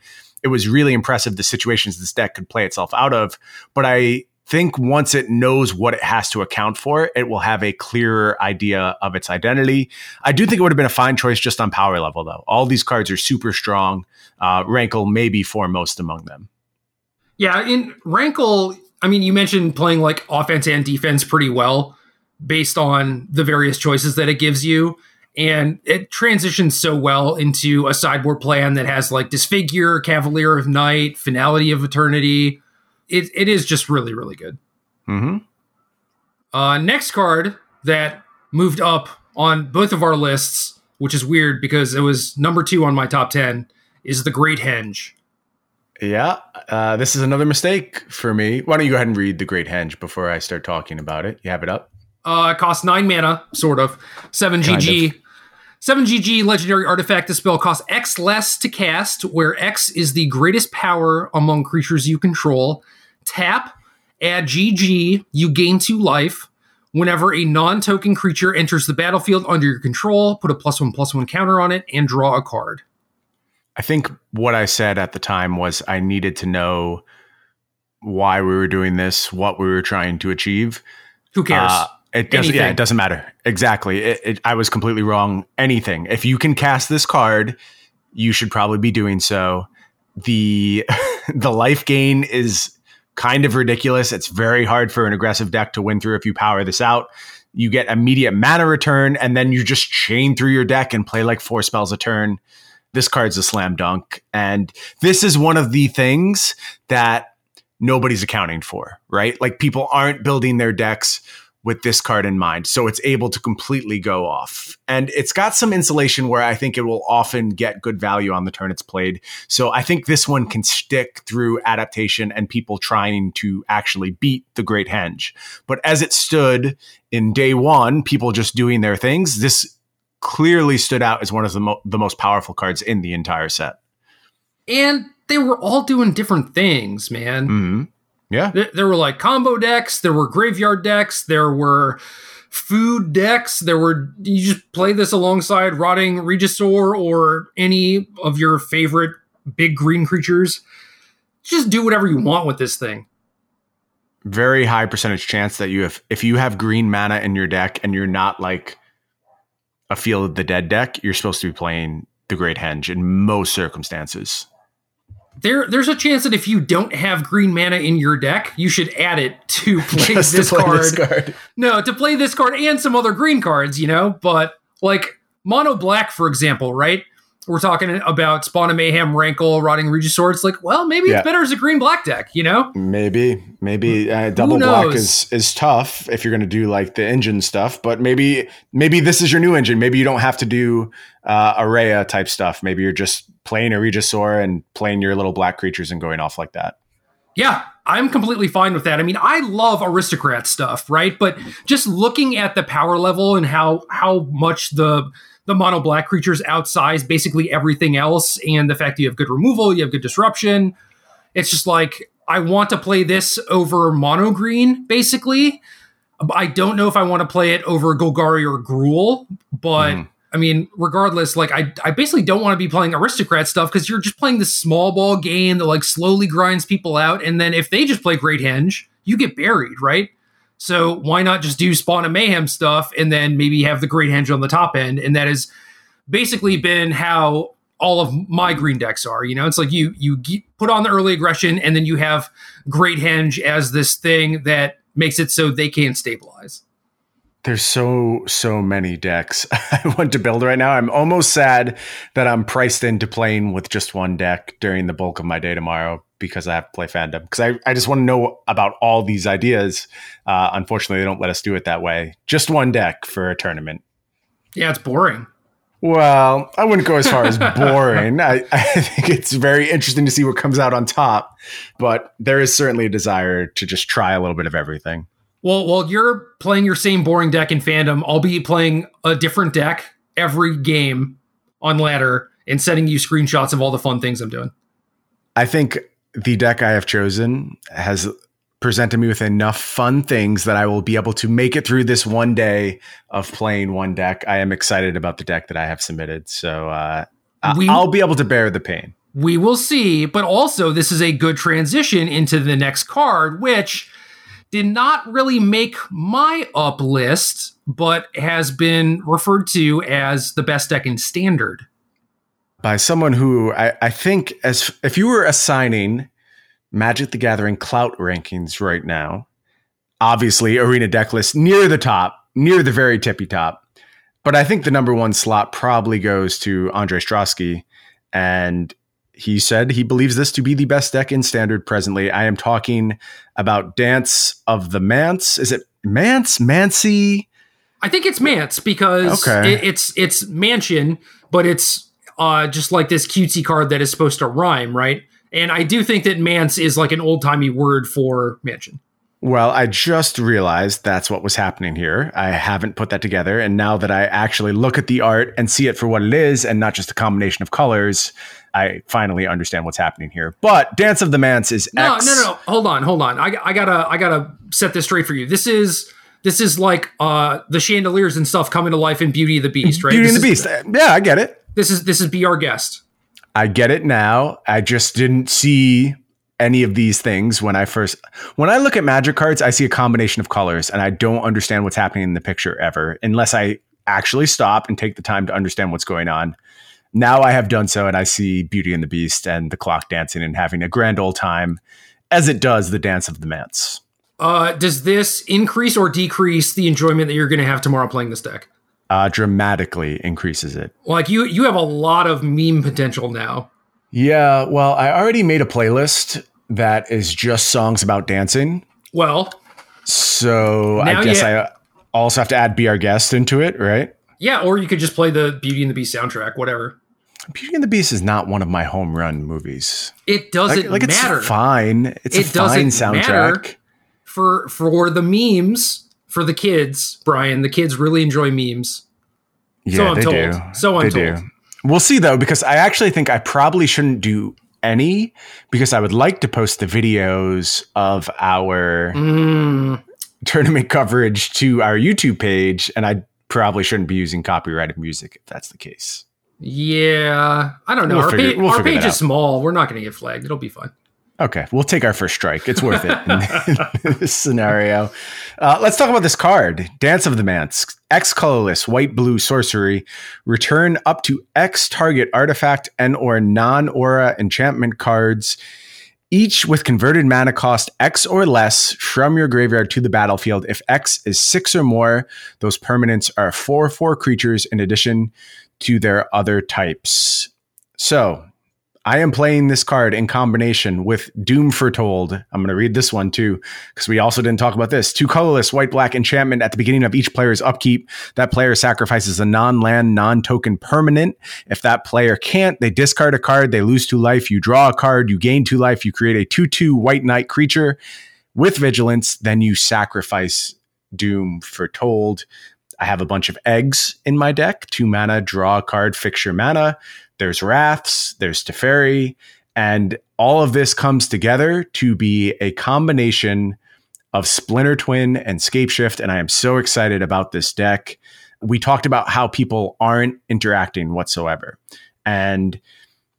Speaker 2: It was really impressive the situations this deck could play itself out of. But I think once it knows what it has to account for, it will have a clearer idea of its identity. I do think it would have been a fine choice just on power level, though. All these cards are super strong. Uh, Rankle may be foremost among them.
Speaker 1: Yeah, in Rankle, I mean, you mentioned playing like offense and defense pretty well based on the various choices that it gives you. And it transitions so well into a sideboard plan that has like Disfigure, Cavalier of Night, Finality of Eternity, it, it is just really, really good.
Speaker 2: Mm-hmm.
Speaker 1: Uh, next card that moved up on both of our lists, which is weird because it was number two on my top 10, is the Great Henge.
Speaker 2: Yeah, uh, this is another mistake for me. Why don't you go ahead and read the Great Henge before I start talking about it? You have it up?
Speaker 1: Uh, it costs nine mana, sort of. Seven kind GG. Of. 7 GG legendary artifact. The spell costs X less to cast, where X is the greatest power among creatures you control. Tap, add GG, you gain two life. Whenever a non token creature enters the battlefield under your control, put a plus one plus one counter on it and draw a card.
Speaker 2: I think what I said at the time was I needed to know why we were doing this, what we were trying to achieve.
Speaker 1: Who cares? Uh,
Speaker 2: it doesn't. Yeah, it doesn't matter. Exactly. It, it, I was completely wrong. Anything. If you can cast this card, you should probably be doing so. the [LAUGHS] The life gain is kind of ridiculous. It's very hard for an aggressive deck to win through if you power this out. You get immediate mana return, and then you just chain through your deck and play like four spells a turn. This card's a slam dunk. And this is one of the things that nobody's accounting for, right? Like people aren't building their decks with this card in mind. So it's able to completely go off. And it's got some insulation where I think it will often get good value on the turn it's played. So I think this one can stick through adaptation and people trying to actually beat the Great Henge. But as it stood in day one, people just doing their things, this clearly stood out as one of the, mo- the most powerful cards in the entire set.
Speaker 1: And they were all doing different things, man.
Speaker 2: Mm-hmm. Yeah.
Speaker 1: There, there were like combo decks, there were graveyard decks, there were food decks. There were you just play this alongside rotting Regisaur or any of your favorite big green creatures. Just do whatever you want with this thing.
Speaker 2: Very high percentage chance that you have if you have green mana in your deck and you're not like a Field of the Dead deck, you're supposed to be playing the Great Henge in most circumstances
Speaker 1: there there's a chance that if you don't have green mana in your deck, you should add it to [LAUGHS] play, this,
Speaker 2: to play
Speaker 1: card.
Speaker 2: this, card.
Speaker 1: No, to play this card and some other green cards, you know. But like mono black, for example, right? We're talking about Spawn of Mayhem, Rankle, Rotting Regisaur. It's like, well, maybe yeah. it's better as a green black deck, you know?
Speaker 2: Maybe, maybe uh, double black is is tough if you're going to do like the engine stuff. But maybe, maybe this is your new engine. Maybe you don't have to do uh, Ayara type stuff. Maybe you're just playing a Regisaur and playing your little black creatures and going off like that.
Speaker 1: Yeah, I'm completely fine with that. I mean, I love aristocrat stuff, right? But just looking at the power level and how how much the the mono black creatures outsize basically everything else, and the fact that you have good removal, you have good disruption, it's just like I want to play this over mono green, basically. I don't know if I want to play it over Golgari or Gruul, but mm. I mean, regardless, like I, I basically don't want to be playing aristocrat stuff because you're just playing this small ball game that like slowly grinds people out, and then if they just play Great Henge, you get buried, right? So why not just do Spawn of Mayhem stuff and then maybe have the Great Henge on the top end? And that has basically been how all of my green decks are. You know, it's like you you put on the early aggression, and then you have Great Henge as this thing that makes it so they can't stabilize
Speaker 2: there's so so many decks [LAUGHS] I want to build right now. I'm almost sad that I'm priced into playing with just one deck during the bulk of my day tomorrow because I have to play fandom because I, I just want to know about all these ideas. Uh, unfortunately, they don't let us do it that way. Just one deck for a tournament.
Speaker 1: Yeah, it's boring.
Speaker 2: Well, I wouldn't go as far as [LAUGHS] boring. I, I think it's very interesting to see what comes out on top, but there is certainly a desire to just try a little bit of everything.
Speaker 1: Well, while you're playing your same boring deck in fandom, I'll be playing a different deck every game on ladder and sending you screenshots of all the fun things I'm doing.
Speaker 2: I think the deck I have chosen has presented me with enough fun things that I will be able to make it through this one day of playing one deck. I am excited about the deck that I have submitted. So uh, we, I'll be able to bear the pain.
Speaker 1: We will see. But also, this is a good transition into the next card, which did not really make my up list, but has been referred to as the best deck in standard.
Speaker 2: By someone who I, I think, as if you were assigning Magic the Gathering clout rankings right now. Obviously, Arena deck list near the top, near the very tippy top. But I think the number one slot probably goes to Andre Strosky. And he said he believes this to be the best deck in standard presently. I am talking about Dance of the Manse. Is it Mance? Mancy?
Speaker 1: I think it's Mance because okay. it, it's it's mansion, but it's uh, just like this cutesy card that is supposed to rhyme, right? And I do think that manse is like an old timey word for mansion.
Speaker 2: Well, I just realized that's what was happening here. I haven't put that together. And now that I actually look at the art and see it for what it is and not just a combination of colors, I finally understand what's happening here. But Dance of the Manse is
Speaker 1: no, X. No, no, no. Hold on, hold on. I, I gotta, I gotta set this straight for you. This is, this is like uh the chandeliers and stuff coming to life in Beauty of the Beast, right?
Speaker 2: Beauty
Speaker 1: and
Speaker 2: the Beast. Yeah, I get it.
Speaker 1: This is this is Be Our Guest.
Speaker 2: I get it now. I just didn't see any of these things when I first when I look at magic cards, I see a combination of colors and I don't understand what's happening in the picture ever unless I actually stop and take the time to understand what's going on. Now I have done so and I see Beauty and the Beast and the clock dancing and having a grand old time as it does the dance of the manse.
Speaker 1: Uh, does this increase or decrease the enjoyment that you're going to have tomorrow playing this deck?
Speaker 2: uh, dramatically increases it.
Speaker 1: Like you, you have a lot of meme potential now.
Speaker 2: Yeah, well, I already made a playlist that is just songs about dancing.
Speaker 1: Well,
Speaker 2: so I guess I also have to add "Be Our Guest" into it, right?
Speaker 1: Yeah, or you could just play the Beauty and the Beast soundtrack, whatever.
Speaker 2: Beauty and the Beast is not one of my home run movies.
Speaker 1: It doesn't like, like matter.
Speaker 2: It's fine. It's it a fine soundtrack
Speaker 1: for for the memes for the kids, Brian. The kids really enjoy memes.
Speaker 2: Yeah, so I'm they told. do.
Speaker 1: So I'm
Speaker 2: they
Speaker 1: told.
Speaker 2: Do. We'll see though, because I actually think I probably shouldn't do any because I would like to post the videos of our mm. tournament coverage to our YouTube page, and I probably shouldn't be using copyrighted music if that's the case.
Speaker 1: Yeah, I don't know. We'll our, figure, pa- we'll our page is small. We're not going to get flagged. It'll be fine.
Speaker 2: Okay, we'll take our first strike. It's worth it in, [LAUGHS] this scenario. Uh, let's talk about this card Dance of the Manse. X colorless, white blue sorcery. Return up to X target artifact and or non aura enchantment cards, each with converted mana cost X or less from your graveyard to the battlefield. If X is six or more, those permanents are 4 4 creatures in addition to their other types. So, I am playing this card in combination with Doom Foretold. I'm going to read this one too, because we also didn't talk about this. Two colorless white black enchantment at the beginning of each player's upkeep. That player sacrifices a non land, non token permanent. If that player can't, they discard a card, they lose two life. You draw a card, you gain two life, you create a 2 2 white knight creature with vigilance, then you sacrifice Doom Foretold. I have a bunch of eggs in my deck. Two mana, draw a card, fix your mana there's Wraths, there's Teferi, and all of this comes together to be a combination of Splinter Twin and Scapeshift. And I am so excited about this deck. We talked about how people aren't interacting whatsoever. And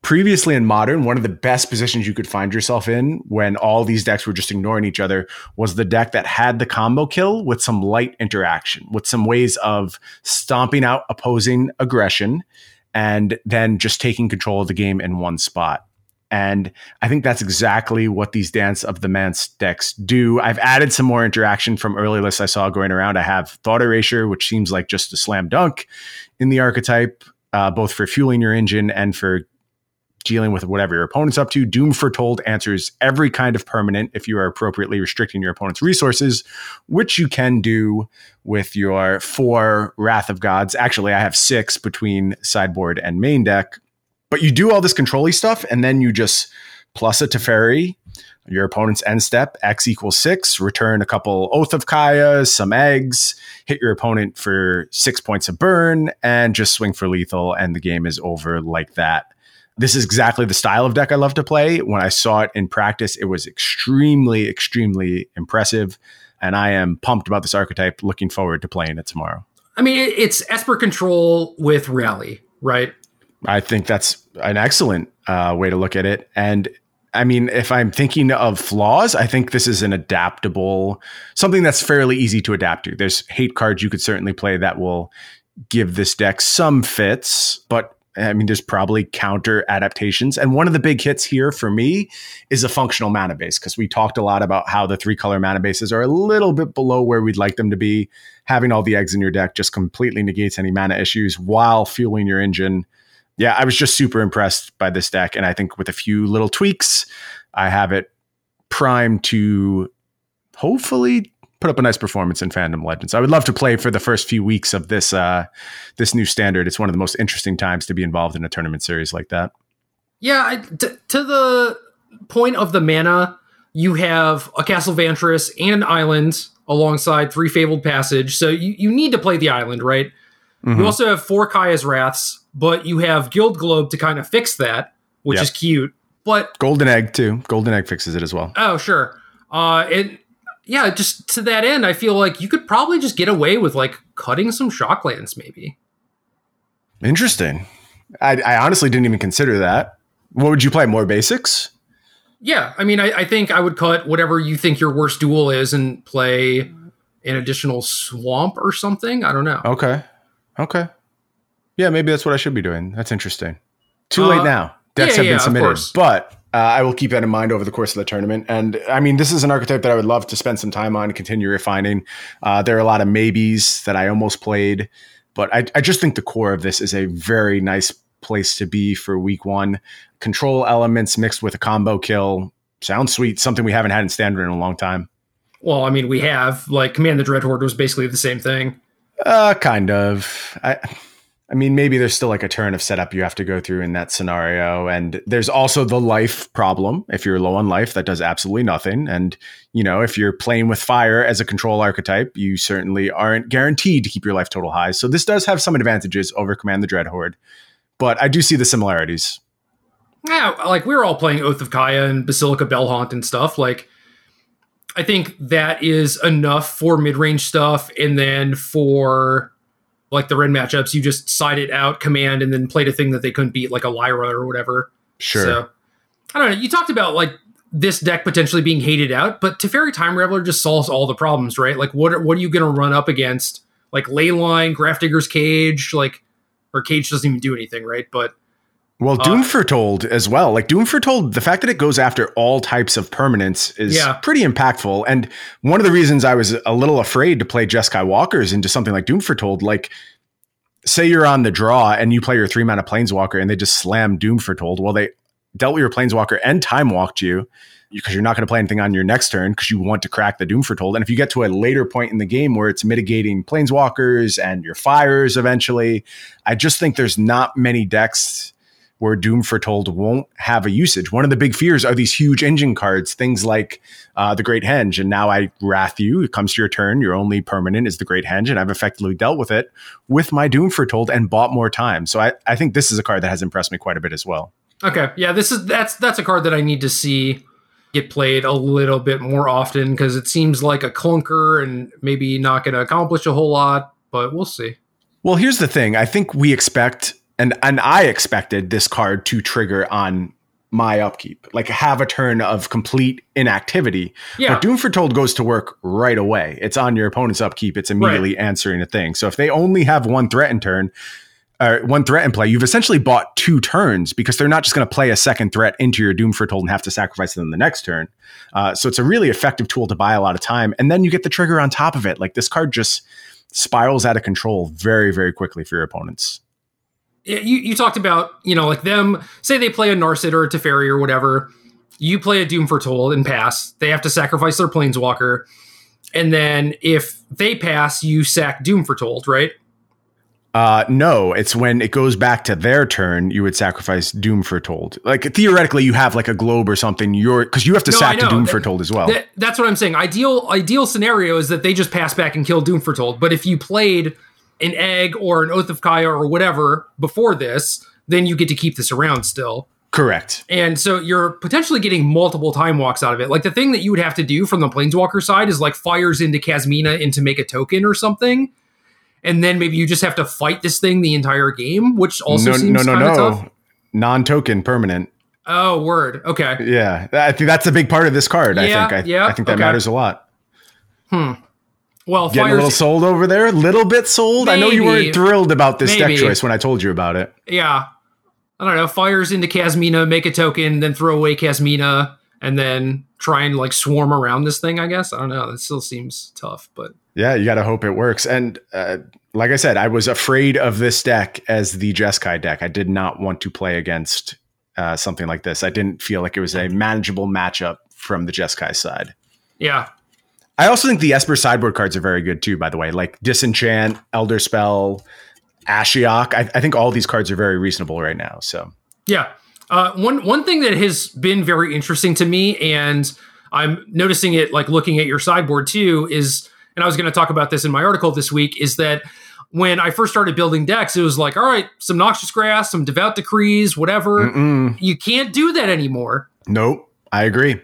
Speaker 2: previously in modern, one of the best positions you could find yourself in when all these decks were just ignoring each other was the deck that had the combo kill with some light interaction, with some ways of stomping out opposing aggression and then just taking control of the game in one spot. And I think that's exactly what these Dance of the Manse decks do. I've added some more interaction from early lists I saw going around. I have Thought Erasure, which seems like just a slam dunk in the archetype, uh, both for fueling your engine and for dealing with whatever your opponent's up to. Doom Foretold answers every kind of permanent if you are appropriately restricting your opponent's resources, which you can do with your four Wrath of Gods. Actually, I have six between sideboard and main deck. But you do all this controlly stuff, and then you just plus a Teferi, your opponent's end step, X equals six, return a couple Oath of Kaya, some eggs, hit your opponent for six points of burn, and just swing for lethal, and the game is over like that this is exactly the style of deck I love to play. When I saw it in practice, it was extremely, extremely impressive. And I am pumped about this archetype, looking forward to playing it tomorrow.
Speaker 1: I mean, it's Esper control with rally, right?
Speaker 2: I think that's an excellent uh, way to look at it. And I mean, if I'm thinking of flaws, I think this is an adaptable, something that's fairly easy to adapt to. There's hate cards you could certainly play that will give this deck some fits, but I mean, there's probably counter adaptations. And one of the big hits here for me is a functional mana base, because we talked a lot about how the three color mana bases are a little bit below where we'd like them to be. Having all the eggs in your deck just completely negates any mana issues while fueling your engine. Yeah, I was just super impressed by this deck. And I think with a few little tweaks, I have it primed to hopefully put up a nice performance in Fandom Legends. I would love to play for the first few weeks of this uh, this new standard. It's one of the most interesting times to be involved in a tournament series like that.
Speaker 1: Yeah, I, t- to the point of the mana, you have a Castle Vantress and an island alongside three Fabled Passage. So you, you need to play the island, right? Mm-hmm. You also have four Kaya's Wraths, but you have Guild Globe to kind of fix that, which yep. is cute. But
Speaker 2: Golden Egg too. Golden Egg fixes it as well.
Speaker 1: Oh, sure. Uh, it yeah, just to that end, I feel like you could probably just get away with like cutting some shocklands, maybe.
Speaker 2: Interesting. I, I honestly didn't even consider that. What would you play? More basics?
Speaker 1: Yeah, I mean, I, I, think I would cut whatever you think your worst dual is and play an additional swamp or something. I don't know.
Speaker 2: Okay. Okay. Yeah, maybe that's what I should be doing. That's interesting. Too uh, late now. Decks yeah, have yeah, been submitted, but uh, I will keep that in mind over the course of the tournament. And I mean, this is an archetype that I would love to spend some time on and continue refining. Uh, there are a lot of maybes that I almost played, but I, I just think the core of this is a very nice place to be for week one. Control elements mixed with a combo kill sounds sweet. Something we haven't had in standard in a long time.
Speaker 1: Well, I mean, we have like Command the Dreadhorde was basically the same thing.
Speaker 2: Uh, kind of. I I mean, maybe there's still like a turn of setup you have to go through in that scenario. And there's also the life problem. If you're low on life, that does absolutely nothing. And, you know, if you're playing with fire as a control archetype, you certainly aren't guaranteed to keep your life total high. So this does have some advantages over Command the Dreadhorde. But I do see the similarities.
Speaker 1: Yeah, like we are all playing Oath of Kaya and Basilica Bellhaunt and stuff. Like, I think that is enough for mid range stuff. And then for like the red matchups, you just side it out, command, and then played a thing that they couldn't beat, like a Lyra or whatever.
Speaker 2: Sure. So
Speaker 1: I don't know. You talked about like this deck potentially being hated out, but Teferi Time Raveler just solves all the problems, right? Like what are, what are you going to run up against? Like Leyline, Grafdigger's Cage, like or Cage doesn't even do anything, right? But
Speaker 2: well, Doom uh, Foretold as well. Like Doom Foretold, the fact that it goes after all types of permanents is yeah. pretty impactful. And one of the reasons I was a little afraid to play Jeskai Walkers into something like Doom Foretold, like say you're on the draw and you play your three mana Planeswalker and they just slam Doom Foretold. Well, they dealt with your Planeswalker and time walked you because you're not going to play anything on your next turn because you want to crack the Doom Foretold. And if you get to a later point in the game where it's mitigating Planeswalkers and your fires eventually, I just think there's not many decks where Doom Foretold won't have a usage. One of the big fears are these huge engine cards, things like uh, the Great Henge. And now I wrath you. It comes to your turn. Your only permanent is the Great Henge, and I've effectively dealt with it with my Doom Foretold and bought more time. So I, I think this is a card that has impressed me quite a bit as well.
Speaker 1: Okay, yeah, this is that's that's a card that I need to see get played a little bit more often because it seems like a clunker and maybe not going to accomplish a whole lot, but we'll see.
Speaker 2: Well, here's the thing. I think we expect and and I expected this card to trigger on my upkeep, like have a turn of complete inactivity. Yeah. But Doom Foretold goes to work right away. It's on your opponent's upkeep. It's immediately right. answering a thing. So if they only have one threat in turn, or one threat in play, you've essentially bought two turns because they're not just going to play a second threat into your Doom Foretold and have to sacrifice them the next turn. Uh, so it's a really effective tool to buy a lot of time. And then you get the trigger on top of it. Like this card just spirals out of control very, very quickly for your opponents
Speaker 1: you, you talked about, you know, like them, say they play a Narset or a Teferi or whatever. You play a Doom for Foretold and pass. They have to sacrifice their Planeswalker. And then if they pass, you sack Doom for Foretold, right?
Speaker 2: Uh, no, it's when it goes back to their turn, you would sacrifice Doom Foretold. Like theoretically, you have like a globe or something. You're because you have to no, sack Doom that, Foretold as well.
Speaker 1: That, that's what I'm saying. Ideal ideal scenario is that they just pass back and kill Doom Foretold. But if you played an egg or an Oath of Kaya or whatever before this, then you get to keep this around still.
Speaker 2: Correct.
Speaker 1: And so you're potentially getting multiple time walks out of it. Like the thing that you would have to do from the Planeswalker side is like fires into Kasmina into make a token or something. And then maybe you just have to fight this thing the entire game, which also
Speaker 2: no,
Speaker 1: seems
Speaker 2: no, no, no.
Speaker 1: tough.
Speaker 2: Non-token permanent.
Speaker 1: Oh, word. Okay.
Speaker 2: Yeah, I think that's a big part of this card.
Speaker 1: Yeah,
Speaker 2: I think. I,
Speaker 1: yeah,
Speaker 2: I think that
Speaker 1: okay.
Speaker 2: matters a lot. Hmm.
Speaker 1: Well,
Speaker 2: Getting a little sold over there. A little bit sold. I know you weren't thrilled about this
Speaker 1: Maybe.
Speaker 2: deck choice when I told you about it.
Speaker 1: yeah. I don't know. Fires into Kasmina, make a token, then throw away Kasmina, and then try and like swarm around this thing. I guess I don't know. That still seems tough, but
Speaker 2: Yeah, you got to hope it works. And uh, like I said, I was afraid of this deck as the Jeskai deck. I did not want to play against uh, something like this. I didn't feel like it was a manageable matchup from the Jeskai side.
Speaker 1: yeah,
Speaker 2: I also think the Esper sideboard cards are very good too, by the way. Like Disenchant, Elderspell, Ashiok. I, I think all these cards are very reasonable right now. So
Speaker 1: Yeah. Uh, one one thing that has been very interesting to me, and I'm noticing it like looking at your sideboard too, is and I was going to talk about this in my article this week, is that when I first started building decks, it was like, all right, some noxious grasp, some devout decrees, whatever.
Speaker 2: Mm-mm.
Speaker 1: You can't do that anymore.
Speaker 2: nope, I agree.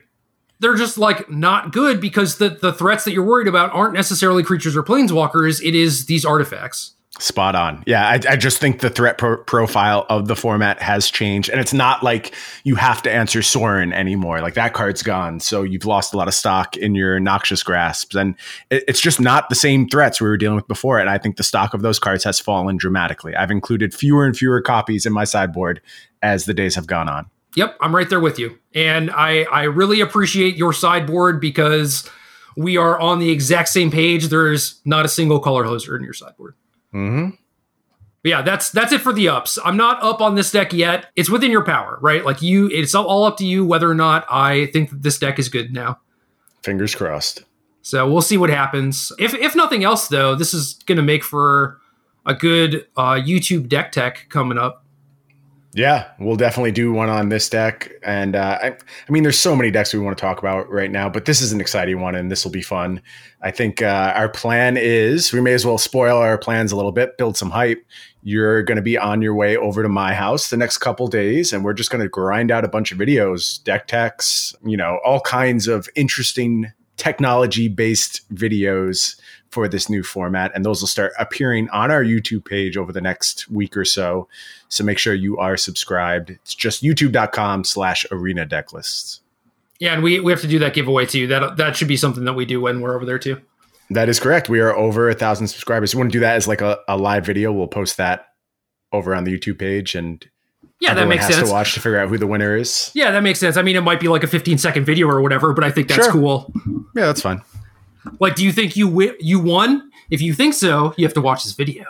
Speaker 1: They're just like not good because the the threats that you're worried about aren't necessarily creatures or planeswalkers. It is these artifacts.
Speaker 2: Spot on. Yeah, I, I just think the threat pro- profile of the format has changed, and it's not like you have to answer Sorin anymore. Like that card's gone, so you've lost a lot of stock in your noxious grasps, and it, it's just not the same threats we were dealing with before. And I think the stock of those cards has fallen dramatically. I've included fewer and fewer copies in my sideboard as the days have gone on.
Speaker 1: Yep, I'm right there with you. And I I really appreciate your sideboard because we are on the exact same page. There's not a single color hoser in your sideboard.
Speaker 2: Mm-hmm.
Speaker 1: But yeah, that's that's it for the ups. I'm not up on this deck yet. It's within your power, right? Like you it's all up to you whether or not I think that this deck is good now.
Speaker 2: Fingers crossed.
Speaker 1: So we'll see what happens. If if nothing else though, this is going to make for a good uh, YouTube deck tech coming up.
Speaker 2: Yeah, we'll definitely do one on this deck. And uh, I, I mean, there's so many decks we want to talk about right now, but this is an exciting one and this will be fun. I think uh, our plan is we may as well spoil our plans a little bit, build some hype. You're going to be on your way over to my house the next couple days, and we're just going to grind out a bunch of videos, deck techs, you know, all kinds of interesting technology based videos for this new format. And those will start appearing on our YouTube page over the next week or so. So make sure you are subscribed. It's just youtube.com slash arena deck lists.
Speaker 1: Yeah, and we, we have to do that giveaway too. That that should be something that we do when we're over there too.
Speaker 2: That is correct. We are over a thousand subscribers. We want to do that as like a, a live video. We'll post that over on the YouTube page and
Speaker 1: Yeah, that makes sense.
Speaker 2: to watch to figure out who the winner is.
Speaker 1: Yeah, that makes sense. I mean, it might be like a 15 second video or whatever, but I think that's
Speaker 2: Sure.
Speaker 1: cool.
Speaker 2: Yeah, that's fine.
Speaker 1: Like, do you think you wi- you won? If you think so, you have to watch this video.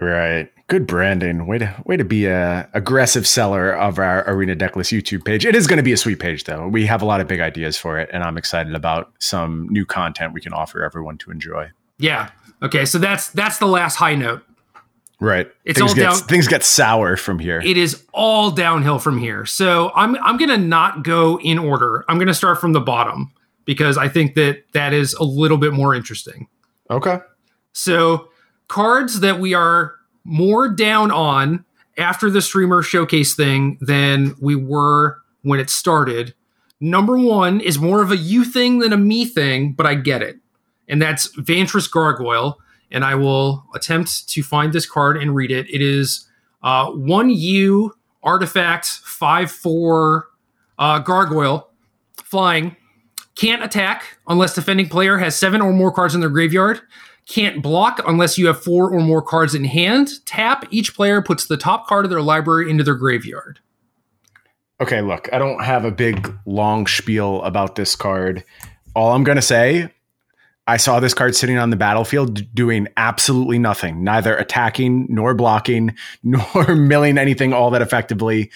Speaker 2: Right. Good branding. Way to way to be a aggressive seller of our Arena Decklists YouTube page. It is going to be a sweet page though. We have a lot of big ideas for it, and I'm excited about some new content we can offer everyone to enjoy.
Speaker 1: Yeah. Okay, so that's that's the last high note.
Speaker 2: Right.
Speaker 1: It's
Speaker 2: things
Speaker 1: all
Speaker 2: get
Speaker 1: down-
Speaker 2: things get sour from here.
Speaker 1: It is all downhill from here. So I'm I'm gonna not go in order. I'm gonna start from the bottom because I think that that is a little bit more interesting.
Speaker 2: okay.
Speaker 1: So, cards that we are more down on after the streamer showcase thing than we were when it started. Number one is more of a you thing than a me thing, but I get it. And that's Vantress Gargoyle. And I will attempt to find this card and read it. It is uh, one U artifact, 5 4 uh, Gargoyle, flying. Can't attack unless defending player has seven or more cards in their graveyard can't block unless you have four or more cards in hand. Tap, each player puts the top card of their library into their graveyard.
Speaker 2: Okay, look, I don't have a big long spiel about this card. All I'm going to say, I saw this card sitting on the battlefield doing absolutely nothing, neither attacking nor blocking [LAUGHS] nor milling anything all that effectively.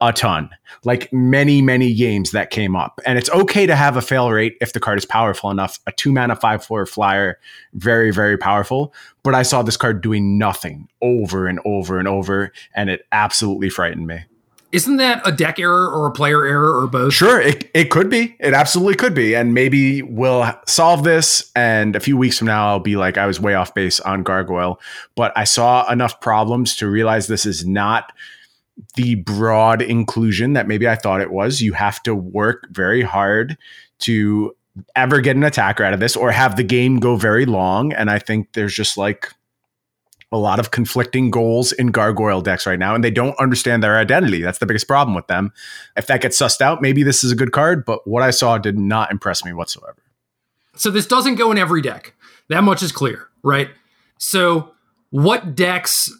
Speaker 2: A ton, like many, many games that came up. And it's okay to have a fail rate if the card is powerful enough. A two mana, five, four flyer, very, very powerful. But I saw this card doing nothing over and over and over, and it absolutely frightened me.
Speaker 1: Isn't that a deck error or a player error or both?
Speaker 2: Sure, it, it could be. It absolutely could be. And maybe we'll solve this. And a few weeks from now, I'll be like, I was way off base on Gargoyle. But I saw enough problems to realize this is not the broad inclusion that maybe I thought it was. You have to work very hard to ever get an attacker out of this or have the game go very long. And I think there's just like a lot of conflicting goals in gargoyle decks right now, and they don't understand their identity. That's the biggest problem with them. If that gets sussed out, maybe this is a good card, but what I saw did not impress me whatsoever.
Speaker 1: So this doesn't go in every deck. That much is clear, right? So what decks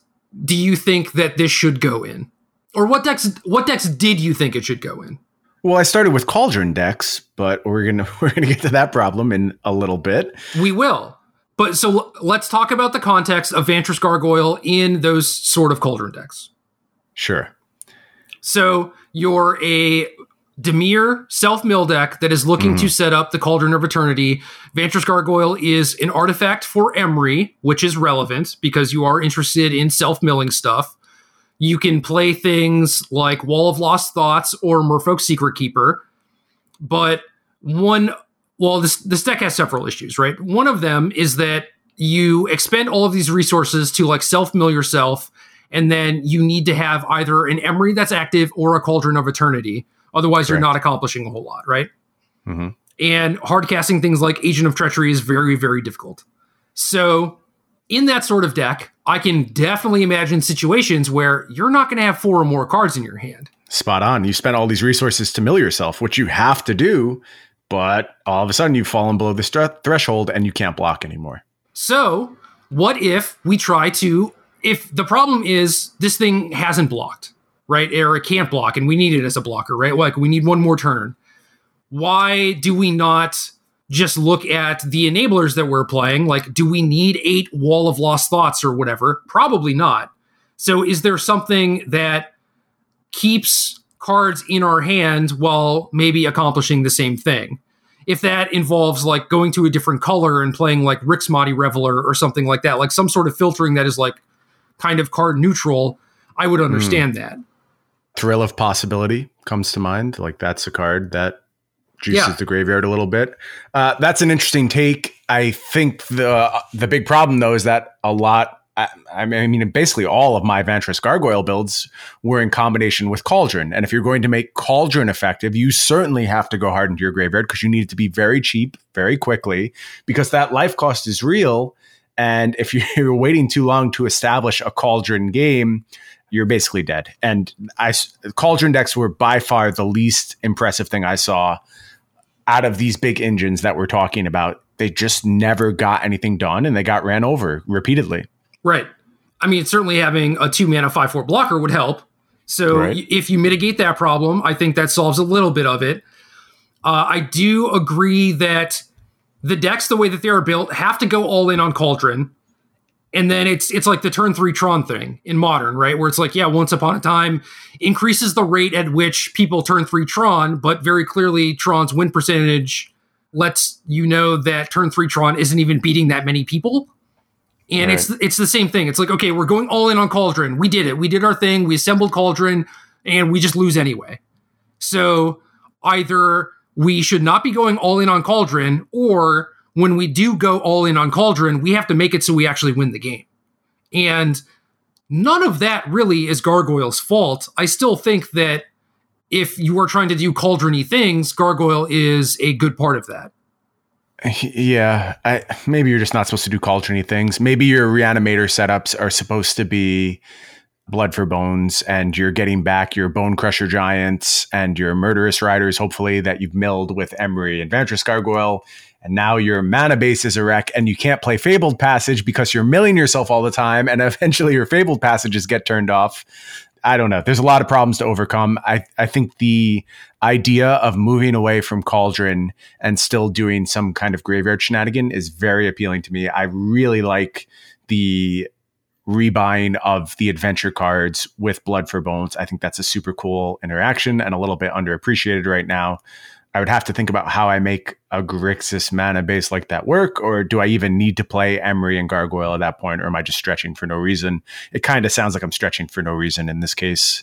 Speaker 1: do you think that this should go in? Or what decks what decks did you think it should go in?
Speaker 2: Well, I started with cauldron decks, but we're gonna [LAUGHS] we're gonna get to that problem in a little bit.
Speaker 1: We will. But so let's talk about the context of Vantress Gargoyle in those sort of cauldron decks.
Speaker 2: Sure.
Speaker 1: So you're a Dimir self mill deck that is looking mm. to set up the Cauldron of Eternity. Vantress Gargoyle is an artifact for Emry, which is relevant because you are interested in self milling stuff. You can play things like Wall of Lost Thoughts or Merfolk Secret Keeper. But one, well, this, this deck has several issues, right? One of them is that you expend all of these resources to like self mill yourself, and then you need to have either an Emry that's active or a Cauldron of Eternity Otherwise, Correct. you're not accomplishing a whole lot, right? Mm-hmm. And hard casting things like Agent of Treachery is very, very difficult. So, in that sort of deck, I can definitely imagine situations where you're not going to have four or more cards in your hand.
Speaker 2: Spot on. You spent all these resources to mill yourself, which you have to do, but all of a sudden you've fallen below the threshold and you can't block anymore.
Speaker 1: So, what if we try to? If the problem is this thing hasn't blocked, right? Or it can't block, and we need it as a blocker, right? Like we need one more turn. Why do we not just look at the enablers that we're playing? Like, do we need eight Wall of Lost Thoughts or whatever? Probably not. So, is there something that keeps cards in our hand while maybe accomplishing the same thing? If that involves like going to a different color and playing like Rix Maadi Reveler or something like that, like some sort of filtering that is like kind of card neutral, I would understand mm. that.
Speaker 2: Thrill of Possibility comes to mind. Like that's a card that juices yeah. the graveyard a little bit. Uh, that's an interesting take. I think the the big problem though is that a lot. I, I mean, basically all of my Vantress Gargoyle builds were in combination with Cauldron. And if you're going to make Cauldron effective, you certainly have to go hard into your graveyard because you need it to be very cheap, very quickly, because that life cost is real. And if [LAUGHS] you're waiting too long to establish a Cauldron game, you're basically dead. And I cauldron decks were by far the least impressive thing I saw out of these big engines that we're talking about. They just never got anything done, and they got ran over repeatedly.
Speaker 1: Right. I mean, certainly having a two mana five four blocker would help. So right. if you mitigate that problem, I think that solves a little bit of it. Uh, I do agree that the decks, the way that they are built, have to go all in on Cauldron and then it's it's like the turn three Tron thing in modern, right? Where it's like, yeah, once upon a time increases the rate at which people turn three Tron, but very clearly Tron's win percentage lets you know that turn three Tron isn't even beating that many people. And right. it's it's the same thing. It's like, okay, we're going all in on Cauldron. We did it. We did our thing. We assembled Cauldron, and we just lose anyway. So either we should not be going all in on Cauldron, or when we do go all in on Cauldron, we have to make it so we actually win the game. And none of that really is Gargoyle's fault. I still think that if you are trying to do cauldrony things, Gargoyle is a good part of that.
Speaker 2: Yeah, I, maybe you're just not supposed to do cauldrony things. Maybe your reanimator setups are supposed to be blood for bones, and you're getting back your bone crusher giants and your murderous riders. Hopefully, that you've milled with Emry and Vantress Gargoyle, and now your mana base is a wreck and you can't play Fabled Passage because you're milling yourself all the time and [LAUGHS] eventually your Fabled Passages get turned off. I don't know. There's a lot of problems to overcome. I, I think the idea of moving away from Cauldron and still doing some kind of graveyard shenanigan is very appealing to me. I really like the rebuying of the adventure cards with Blood for Bones. I think that's a super cool interaction and a little bit underappreciated right now. I would have to think about how I make a Grixis mana base like that work, or do I even need to play Emry and Gargoyle at that point, or am I just stretching for no reason? It kind of sounds like I'm stretching for no reason in this case.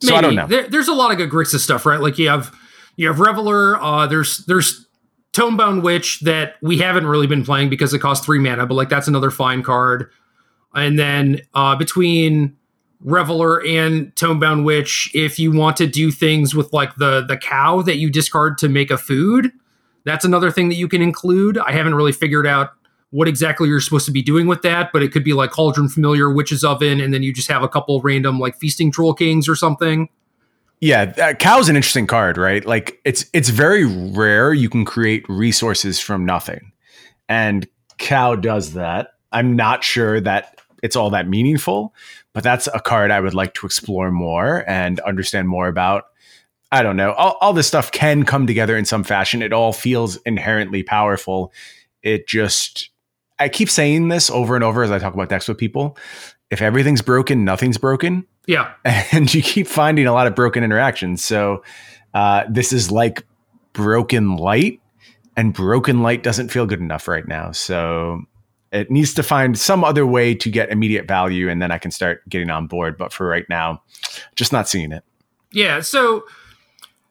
Speaker 2: So Maybe. I don't know.
Speaker 1: There, there's a lot of good Grixis stuff, right? Like you have you have Reveler. Uh, there's there's Tempting Witch that we haven't really been playing because it costs three mana, but like that's another fine card. And then uh, between Reveler and Tempting Witch, if you want to do things with like the the cow that you discard to make a food, that's another thing that you can include. I haven't really figured out what exactly you're supposed to be doing with that, but it could be like Cauldron Familiar, Witch's Oven, and then you just have a couple random like Feasting Troll Kings or something.
Speaker 2: Yeah, uh, cow's an interesting card, right? Like it's it's very rare you can create resources from nothing. And cow does that. I'm not sure that it's all that meaningful, but that's a card I would like to explore more and understand more about. I don't know. All, all this stuff can come together in some fashion. It all feels inherently powerful. It just, I keep saying this over and over as I talk about decks with people. If everything's broken, nothing's broken.
Speaker 1: Yeah. [LAUGHS]
Speaker 2: And you keep finding a lot of broken interactions. So uh, this is like broken light, and broken light doesn't feel good enough right now. So it needs to find some other way to get immediate value, and then I can start getting on board. But for right now, just not seeing it.
Speaker 1: Yeah. So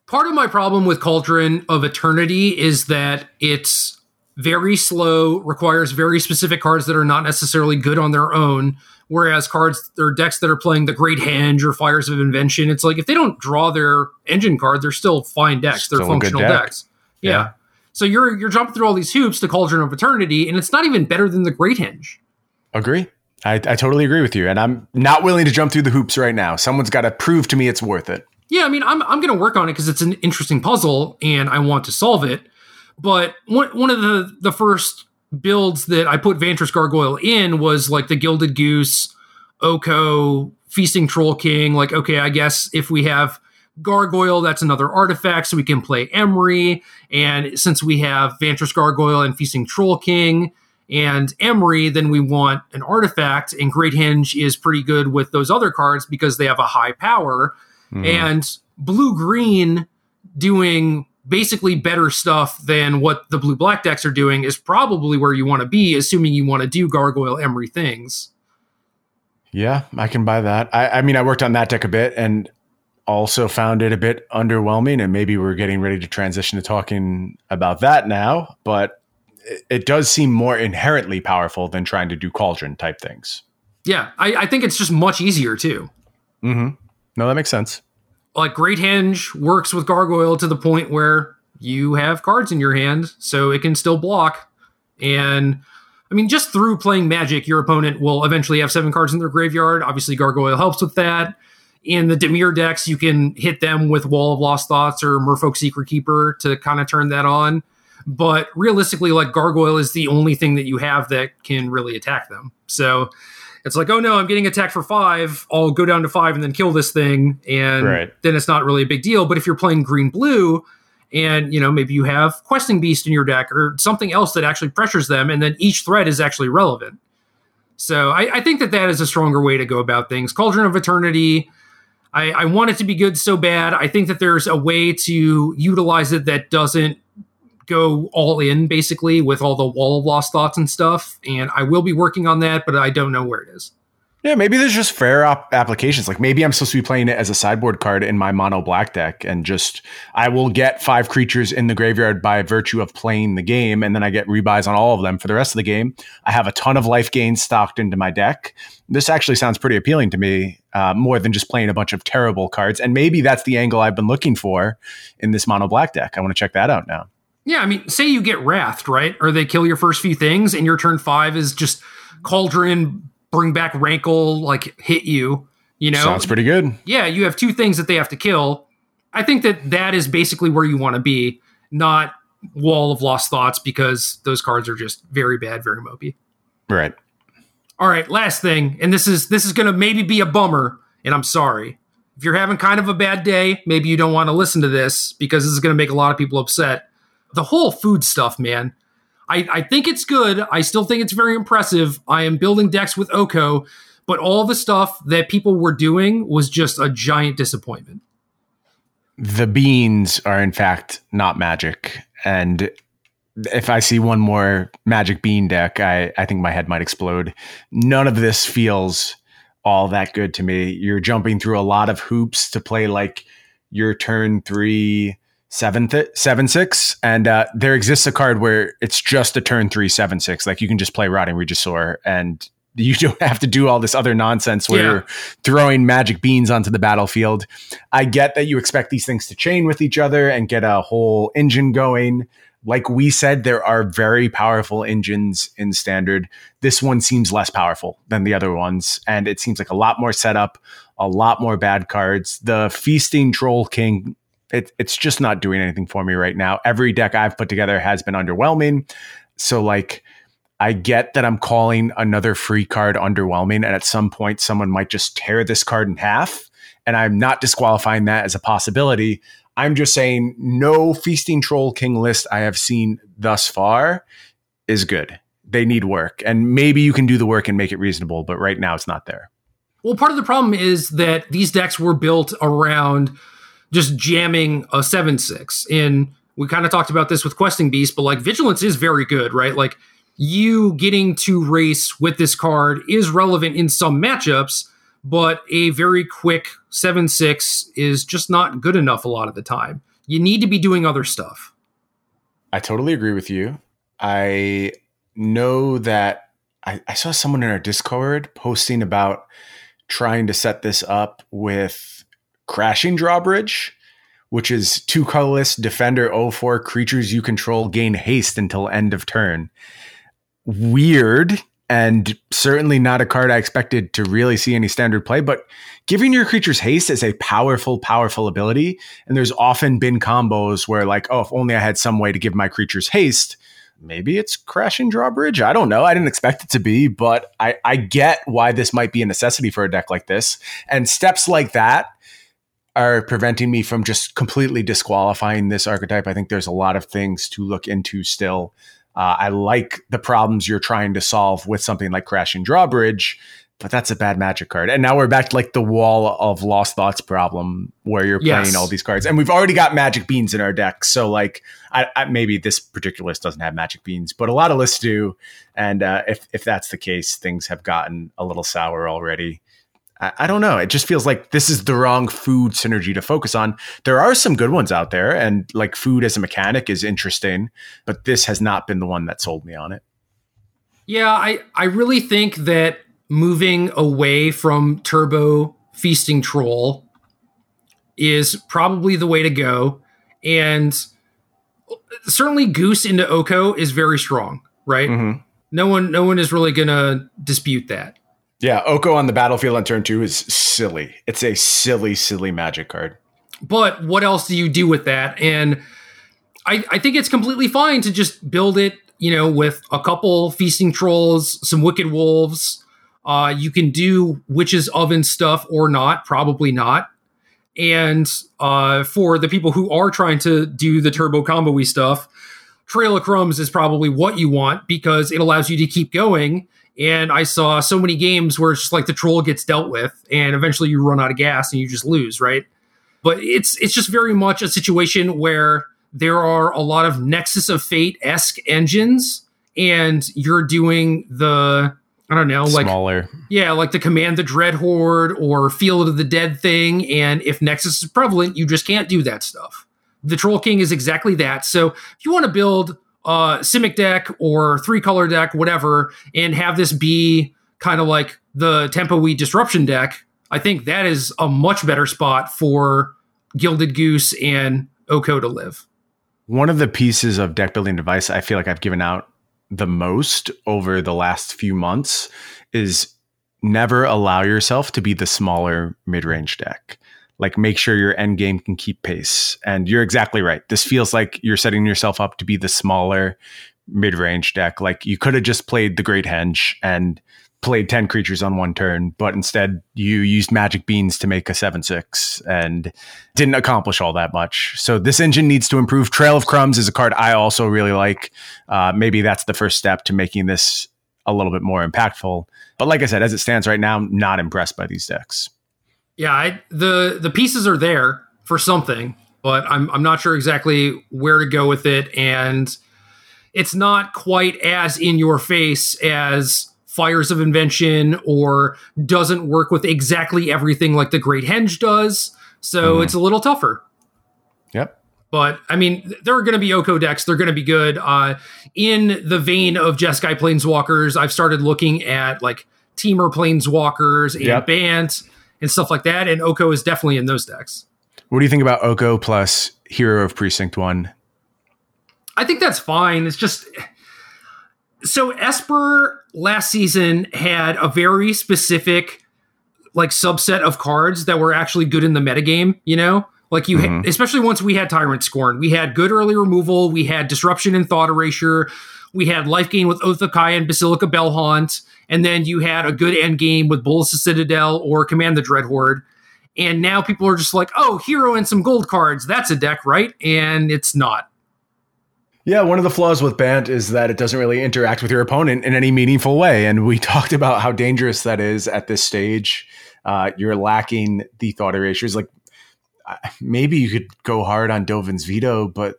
Speaker 1: part of my problem with Cauldron of Eternity is that it's very slow, requires very specific cards that are not necessarily good on their own. Whereas cards or decks that are playing the Great Henge or Fires of Invention, it's like if they don't draw their engine card, they're still fine decks. Still they're functional deck. decks. Yeah. yeah. So you're you're jumping through all these hoops to Cauldron of Eternity, and it's not even better than the Great Henge.
Speaker 2: Agree. I, I totally agree with you, and I'm not willing to jump through the hoops right now. Someone's got to prove to me it's worth it.
Speaker 1: Yeah, I mean, I'm I'm going to work on it because it's an interesting puzzle, and I want to solve it. But one one of the the first builds that I put Vantress Gargoyle in was like the Gilded Goose, Oko, Feasting Troll King. Like, okay, I guess if we have Gargoyle, that's another artifact, so we can play Emry. And since we have Vantress Gargoyle and Feasting Troll King and Emry, then we want an artifact. And Great Henge is pretty good with those other cards because they have a high power. Mm-hmm. And blue green doing basically better stuff than what the blue black decks are doing is probably where you want to be, assuming you want to do Gargoyle Emry things.
Speaker 2: Yeah, I can buy that. I, I mean, I worked on that deck a bit and also found it a bit underwhelming. And maybe we're getting ready to transition to talking about that now, but it, does seem more inherently powerful than trying to do cauldron type things.
Speaker 1: Yeah, I, I think it's just much easier too.
Speaker 2: Mm-hmm. No, that makes sense.
Speaker 1: Like Great Henge works with Gargoyle to the point where you have cards in your hand, so it can still block. And I mean, just through playing Magic, your opponent will eventually have seven cards in their graveyard. Obviously, Gargoyle helps with that. In the Dimir decks, you can hit them with Wall of Lost Thoughts or Merfolk Secret Keeper to kind of turn that on. But realistically, like Gargoyle is the only thing that you have that can really attack them. So it's like, oh no, I'm getting attacked for five. I'll go down to five and then kill this thing. And right. then it's not really a big deal. But if you're playing green blue, and you know maybe you have questing beast in your deck or something else that actually pressures them and then each threat is actually relevant so I, I, think that that is a stronger way to go about things cauldron of eternity I, I want it to be good so bad i think that there's a way to utilize it that doesn't go all in basically with all the wall of lost thoughts and stuff and i will be working on that but i don't know where it is
Speaker 2: yeah, maybe there's just fair op- applications. Like maybe I'm supposed to be playing it as a sideboard card in my mono black deck, and just I will get five creatures in the graveyard by virtue of playing the game, and then I get rebuys on all of them for the rest of the game. I have a ton of life gains stocked into my deck. This actually sounds pretty appealing to me, uh, more than just playing a bunch of terrible cards. And maybe that's the angle I've been looking for in this mono black deck. I want to check that out now.
Speaker 1: Yeah, I mean, say you get wrathed, right? Or they kill your first few things, and your turn five is just cauldron bring back rankle, like hit you. You know,
Speaker 2: sounds pretty good.
Speaker 1: Yeah, you have two things that they have to kill. I think that that is basically where you want to be, not wall of lost thoughts, because those cards are just very bad, very mopey.
Speaker 2: Right.
Speaker 1: All right, last thing, and this is this is going to maybe be a bummer, and I'm sorry if you're having kind of a bad day. Maybe you don't want to listen to this because this is going to make a lot of people upset. The whole food stuff, man. I, I think it's good. I still think it's very impressive. I am building decks with Oko, but all the stuff that people were doing was just a giant disappointment.
Speaker 2: The beans are, in fact, not magic. And if I see one more magic bean deck, I, I think my head might explode. None of this feels all that good to me. You're jumping through a lot of hoops to play like your turn three seven th- seven six, and uh, there exists a card where it's just a turn three seven six. Like you can just play Rotting Regisaur, and you [LAUGHS] don't have to do all this other nonsense where
Speaker 1: Yeah.
Speaker 2: you're throwing magic beans onto the battlefield. I get that you expect these things to chain with each other and get a whole engine going. Like we said, there are very powerful engines in standard. This one seems less powerful than the other ones, and it seems like a lot more setup, a lot more bad cards. The feasting troll king, it, it's just not doing anything for me right now. Every deck I've put together has been underwhelming. So like I get that I'm calling another free card underwhelming, and at some point, someone might just tear this card in half. And I'm not disqualifying that as a possibility. I'm just saying no Feasting Troll King list I have seen thus far is good. They need work. And maybe you can do the work and make it reasonable, but right now it's not there.
Speaker 1: Well, part of the problem is that these decks were built around just jamming a 7 6. And we kind of talked about this with Questing Beast, but like Vigilance is very good, right? Like you getting to race with this card is relevant in some matchups, but a very quick 7 6 is just not good enough a lot of the time. You need to be doing other stuff.
Speaker 2: I totally agree with you. I know that I, I saw someone in our Discord posting about trying to set this up with Crashing Drawbridge, which is two colorless defender 04 creatures you control gain haste until end of turn. Weird and certainly not a card I expected to really see any standard play, but giving your creatures haste is a powerful, powerful ability. And there's often been combos where, like, oh, if only I had some way to give my creatures haste, maybe it's crashing drawbridge. I don't know. I didn't expect it to be, but I, I get why this might be a necessity for a deck like this. And steps like that are preventing me from just completely disqualifying this archetype. I think there's a lot of things to look into still. Uh, I like the problems you're trying to solve with something like Crashing Drawbridge, but that's a bad magic card. And now we're back to like the wall of lost thoughts problem where you're
Speaker 1: Yes.
Speaker 2: playing all these cards. And we've already got magic beans in our deck. So like I, I maybe this particular list doesn't have magic beans, but a lot of lists do. And uh, if if that's the case, things have gotten a little sour already. I, I don't know. It just feels like this is the wrong food synergy to focus on. There are some good ones out there, and like food as a mechanic is interesting, but this has not been the one that sold me on it.
Speaker 1: Yeah, I, I really think that moving away from Turbo Feasting Troll is probably the way to go. And certainly Goose into Oko is very strong, right?
Speaker 2: Mhm.
Speaker 1: No one no one is really gonna dispute that.
Speaker 2: Yeah, Oko on the battlefield on turn two is silly. It's a silly, silly magic card.
Speaker 1: But what else do you do with that? And I, I think it's completely fine to just build it, you know, with a couple feasting trolls, some wicked wolves. Uh, you can do witches oven stuff or not, probably not. And uh, for the people who are trying to do the turbo combo stuff, Trail of Crumbs is probably what you want because it allows you to keep going. And I saw so many games where it's just like the troll gets dealt with, and eventually you run out of gas and you just lose, right? But it's it's just very much a situation where there are a lot of Nexus of Fate esque engines, and you're doing the I don't know, like
Speaker 2: Smaller.
Speaker 1: yeah, like the Command the Dread Horde or Field of the Dead thing. And if Nexus is prevalent, you just can't do that stuff. The Troll King is exactly that. So if you want to build a Simic deck or three color deck, whatever, and have this be kind of like the Tempo Weed Disruption deck, I think that is a much better spot for Gilded Goose and Oko to live.
Speaker 2: One of the pieces of deck building advice I feel like I've given out the most over the last few months is never allow yourself to be the smaller mid-range deck. Like make sure your end game can keep pace. And you're exactly right. This feels like you're setting yourself up to be the smaller mid-range deck. Like you could have just played the Great Henge and played 10 creatures on one turn, but instead you used magic beans to make a 7-6 and didn't accomplish all that much. So this engine needs to improve. Trail of Crumbs is a card I also really like. Uh, maybe that's the first step to making this a little bit more impactful. But like I said, as it stands right now, I'm not impressed by these decks.
Speaker 1: Yeah, I, the the pieces are there for something, but I'm I'm not sure exactly where to go with it, and it's not quite as in your face as Fires of Invention or doesn't work with exactly everything like the Great Henge does. So
Speaker 2: Mhm.
Speaker 1: it's a little tougher.
Speaker 2: Yep.
Speaker 1: But I mean, there are going to be Oko decks. They're going to be good. Uh, in the vein of Jeskai Planeswalkers, I've started looking at like Temur Planeswalkers and
Speaker 2: Yep.
Speaker 1: Bant and stuff like that. And Oko is definitely in those decks.
Speaker 2: What do you think about Oko plus Hero of Precinct One?
Speaker 1: I think that's fine. It's just so Esper last season had a very specific like subset of cards that were actually good in the metagame, you know? Like you
Speaker 2: Mhm.
Speaker 1: especially once we had Tyrant Scorn. We had good early removal, we had disruption and thought erasure, we had life gain with Oath of Kaya and Basilica Bellhaunt, and then you had a good end game with Bolas's Citadel or Command the Dread Horde. And now people are just like, oh, hero and some gold cards. That's a deck, right? And it's not.
Speaker 2: Yeah, one of the flaws with Bant is that it doesn't really interact with your opponent in any meaningful way. And we [LAUGHS] talked about how dangerous that is at this stage. Uh, you're lacking the thought erasures. Like maybe you could go hard on Dovin's veto, but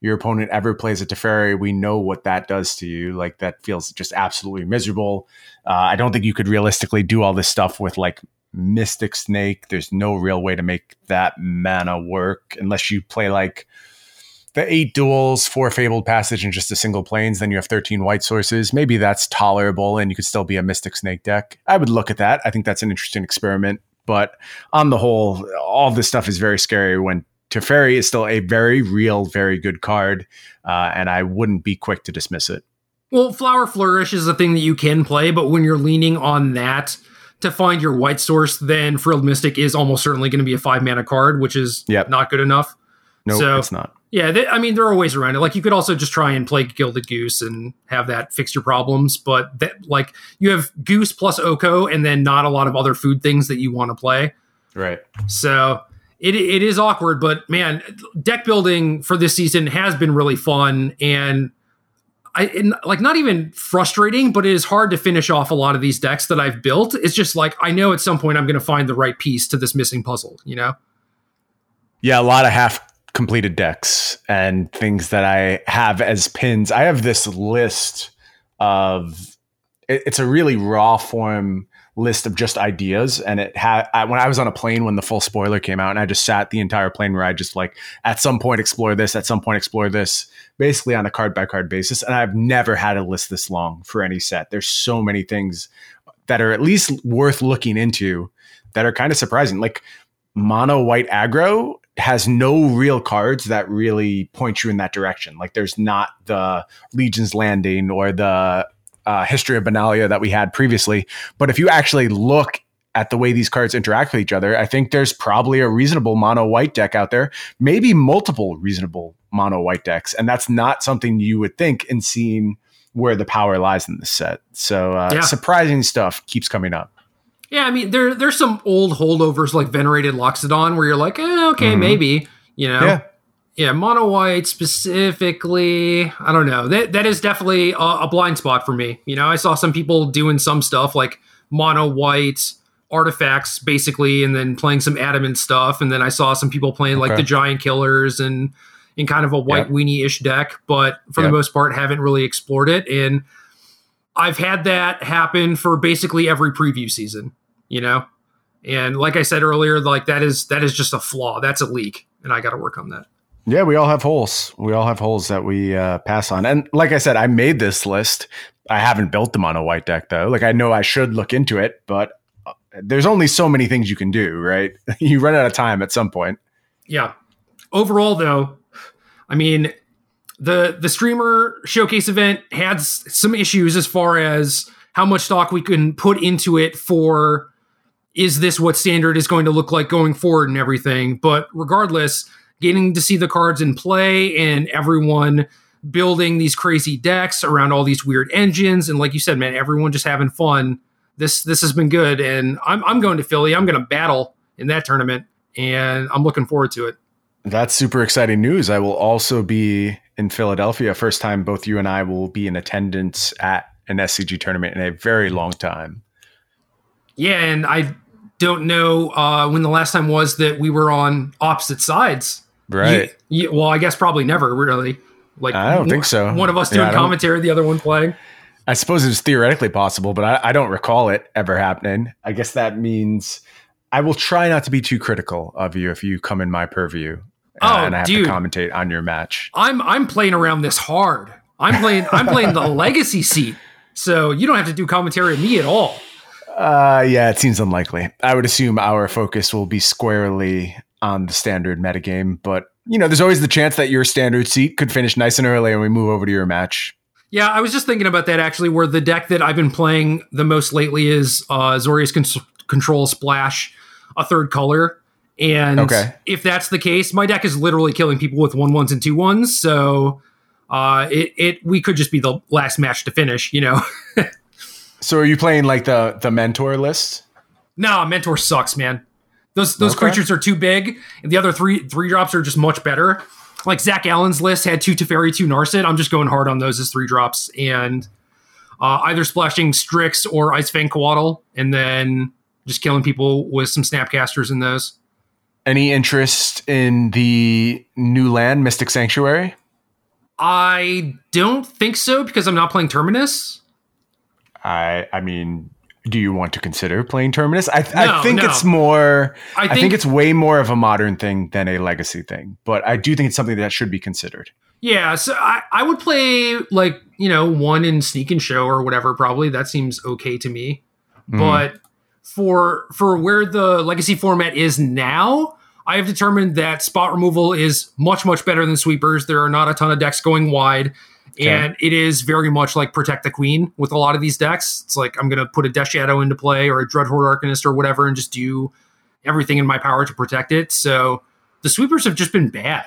Speaker 2: your opponent ever plays a Teferi, we know what that does to you. Like that feels just absolutely miserable. Uh, I don't think you could realistically do all this stuff with like Mystic Snake. There's no real way to make that mana work unless you play like the eight duels, four fabled passage, and just a single planes. Then you have 13 white sources. Maybe that's tolerable and you could still be a Mystic Snake deck. I would look at that. I think that's an interesting experiment. But on the whole, all this stuff is very scary when Teferi is still a very real, very good card. Uh, and I wouldn't be quick to dismiss it.
Speaker 1: Well, Flower Flourish is a thing that you can play, but when you're leaning on that to find your white source, then Frilled Mystic is almost certainly going to be a five mana card, which is
Speaker 2: Yep.
Speaker 1: not good enough.
Speaker 2: No,
Speaker 1: So-
Speaker 2: it's not.
Speaker 1: Yeah, they, I mean, there are ways around it. Like you could also just try and play Gilded Goose and have that fix your problems, but that like you have Goose plus Oko and then not a lot of other food things that you want to play.
Speaker 2: Right.
Speaker 1: So it it is awkward, but man, deck building for this season has been really fun and I and, like not even frustrating, but it is hard to finish off a lot of these decks that I've built. It's just like I know at some point I'm going to find the right piece to this missing puzzle, you know?
Speaker 2: Yeah, a lot of half completed decks and things that I have as pins. I have this list of it- it's a really raw form list of just ideas. And it had I, when I was on a plane when the full spoiler came out and I just sat the entire plane where I just like at some point explore this at some point explore this basically on a card by card basis. And I've never had a list this long for any set. There's so many things that are at least worth looking into that are kind of surprising. Like mono white aggro has no real cards that really point you in that direction. Like there's not the Legion's Landing or the uh, History of Benalia that we had previously. But if you actually look at the way these cards interact with each other, I think there's probably a reasonable mono white deck out there, maybe multiple reasonable mono white decks. And that's not something you would think in seeing where the power lies in this set. So uh,
Speaker 1: Yeah.
Speaker 2: surprising stuff keeps coming up.
Speaker 1: Yeah, I mean there there's some old holdovers like Venerated Loxodon where you're like, eh, okay,
Speaker 2: Mhm.
Speaker 1: maybe, you know.
Speaker 2: Yeah.
Speaker 1: Yeah, mono white specifically, I don't know. That that is definitely a, a blind spot for me. You know, I saw some people doing some stuff like mono white artifacts basically and then playing some adamant stuff and then I saw some people playing like the giant killers and in kind of a white
Speaker 2: Yep.
Speaker 1: weenie-ish deck, but for
Speaker 2: Yep.
Speaker 1: the most part haven't really explored it and I've had that happen for basically every preview season, you know? And like I said earlier, like that is that is just a flaw. That's a leak and I got to work on that.
Speaker 2: Yeah, we all have holes. We all have holes that we uh, pass on. And like I said, I made this list. I haven't built them on a white deck though. Like I know I should look into it, but uh, there's only so many things you can do, right? [LAUGHS] you run out of time at some point.
Speaker 1: Yeah. Overall, though, I mean, the the streamer showcase event had some issues as far as how much stock we can put into it for is this what standard is going to look like going forward and everything. But regardless, getting to see the cards in play and everyone building these crazy decks around all these weird engines and like you said, man, everyone just having fun. This this has been good, and I'm I'm going to Philly. I'm going to battle in that tournament, and I'm looking forward to it.
Speaker 2: That's super exciting news. I will also be in Philadelphia. First time both you and I will be in attendance at an SCG tournament in a very long time.
Speaker 1: Yeah, and I don't know uh, when the last time was that we were on opposite sides.
Speaker 2: Right.
Speaker 1: You- you- well, I guess probably never really. Like
Speaker 2: I don't think so.
Speaker 1: One of us doing
Speaker 2: don't-
Speaker 1: commentary, the other one playing.
Speaker 2: I suppose it's theoretically possible, but I, I don't recall it ever happening. I guess that means I will try not to be too critical of you if you come in my purview uh,
Speaker 1: Oh,
Speaker 2: and I have
Speaker 1: dude.
Speaker 2: to commentate on your match.
Speaker 1: I'm I'm playing around this hard. I'm playing I'm playing the [LAUGHS] legacy seat, so you don't have to do commentary of me at all.
Speaker 2: Uh, yeah, it seems unlikely. I would assume our focus will be squarely on the standard metagame, but you know, there's always the chance that your standard seat could finish nice and early and we move over to your match.
Speaker 1: Yeah, I was just thinking about that actually, where the deck that I've been playing the most lately is uh, Azorius Con- Control Splash, a third color. And
Speaker 2: Okay.
Speaker 1: if that's the case, my deck is literally killing people with one ones and two ones. So uh, it, it we could just be the last match to finish, you know? [LAUGHS]
Speaker 2: So are you playing like the the mentor list?
Speaker 1: nah, Mentor sucks, man. Those those
Speaker 2: Okay.
Speaker 1: creatures are too big, the other three three drops are just much better. Like Zach Allen's list had two Teferi, two Narset. I'm just going hard on those as three drops, and uh, either splashing Strix or Ice Fang Coatl, and then just killing people with some Snapcasters in those.
Speaker 2: Any interest in the new land, Mystic Sanctuary?
Speaker 1: I don't think so because I'm not playing Terminus.
Speaker 2: I I mean, do you want to consider playing Terminus? I,
Speaker 1: No,
Speaker 2: I think
Speaker 1: no.
Speaker 2: it's more.
Speaker 1: I
Speaker 2: I
Speaker 1: think,
Speaker 2: think, it's way more of a modern thing than a legacy thing, but I do think it's something that should be considered.
Speaker 1: yeah. So I, I would play like you know one in Sneak and Show or whatever. Probably that seems okay to me.
Speaker 2: Mhm.
Speaker 1: but for for where the legacy format is now i have determined that spot removal is much much better than sweepers there are not a ton of decks going wide
Speaker 2: Okay.
Speaker 1: and it is very much like protect the queen with a lot of these decks it's like i'm going to put a death shadow into play or a dreadhorde arcanist or whatever and just do everything in my power to protect it so the sweepers have just been bad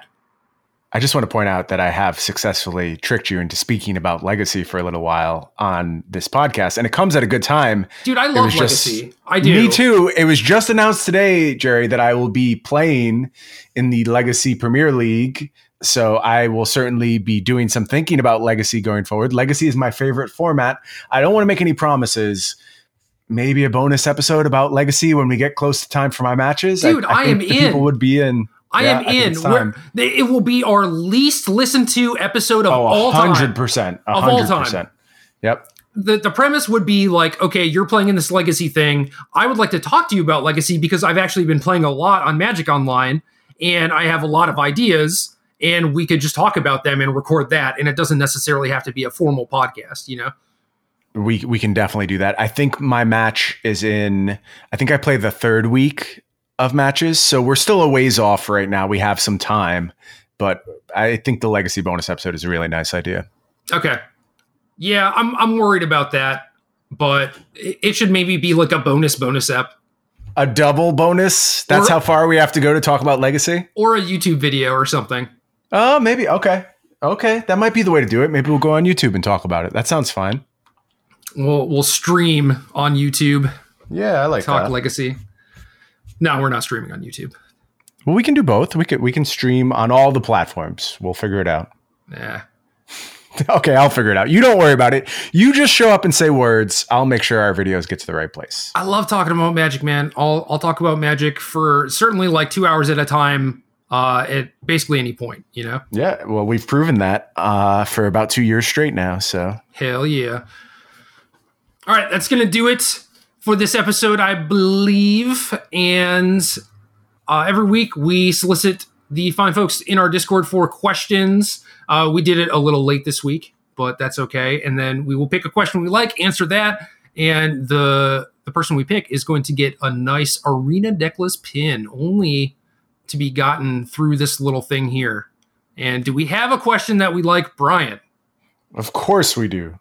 Speaker 2: I just want to point out that I have successfully tricked you into speaking about legacy for a little while on this podcast, and it comes at a good time.
Speaker 1: dude i love
Speaker 2: was just-
Speaker 1: legacy i do
Speaker 2: Me too. It was just announced today, Jerry, that I will be playing in the Legacy Premier League. So I will certainly be doing some thinking about Legacy going forward. Legacy is my favorite format. I don't want to make any promises. Maybe a bonus episode about Legacy when we get close to time for my matches.
Speaker 1: Dude, I
Speaker 2: think
Speaker 1: am
Speaker 2: the
Speaker 1: in.
Speaker 2: People would be in.
Speaker 1: I
Speaker 2: Yeah,
Speaker 1: am
Speaker 2: I
Speaker 1: in. We're- It will be our least listened to episode of
Speaker 2: Oh,
Speaker 1: all time.
Speaker 2: hundred percent,
Speaker 1: Of all time.
Speaker 2: Yep.
Speaker 1: the the premise would be like, okay, you're playing in this legacy thing. I would like to talk to you about legacy because I've actually been playing a lot on Magic Online and I have a lot of ideas and we could just talk about them and record that and it doesn't necessarily have to be a formal podcast, you know.
Speaker 2: we we can definitely do that. I think my match is in. I think I play the third week of matches, so we're still a ways off right now. We have some time, but I think the legacy bonus episode is a really nice idea.
Speaker 1: Okay. Yeah, I'm I'm worried about that, but it, should maybe be like a bonus bonus app
Speaker 2: A double bonus. That's
Speaker 1: Or-
Speaker 2: how far we have to go to talk about legacy.
Speaker 1: or a YouTube video or something.
Speaker 2: Oh, maybe. Okay. Okay, that might be the way to do it. Maybe we'll go on YouTube and talk about it. That sounds fine.
Speaker 1: We'll we'll stream on YouTube,
Speaker 2: Yeah, I like
Speaker 1: talk
Speaker 2: that.
Speaker 1: legacy. No, we're not streaming on YouTube.
Speaker 2: well, we can do both. We can we can stream on all the platforms. We'll figure it out.
Speaker 1: Yeah. [LAUGHS]
Speaker 2: Okay, I'll figure it out. You don't worry about it. You just show up and say words. I'll make sure our videos get to the right place.
Speaker 1: I love talking about magic, man. I'll I'll talk about magic for certainly like two hours at a time, uh, at basically any point, you know.
Speaker 2: Yeah, well, we've proven that uh, for about two years straight now. So
Speaker 1: Hell yeah. All right, that's gonna do it for this episode, I believe. And uh, every week we solicit the fine folks in our Discord for questions. Uh, we did it a little late this week, but that's okay. And then we will pick a question we like, answer that, and the the person we pick is going to get a nice Arena Decklists pin, only to be gotten through this little thing here. And do we have a question that we like, Brian?
Speaker 2: Of course we do.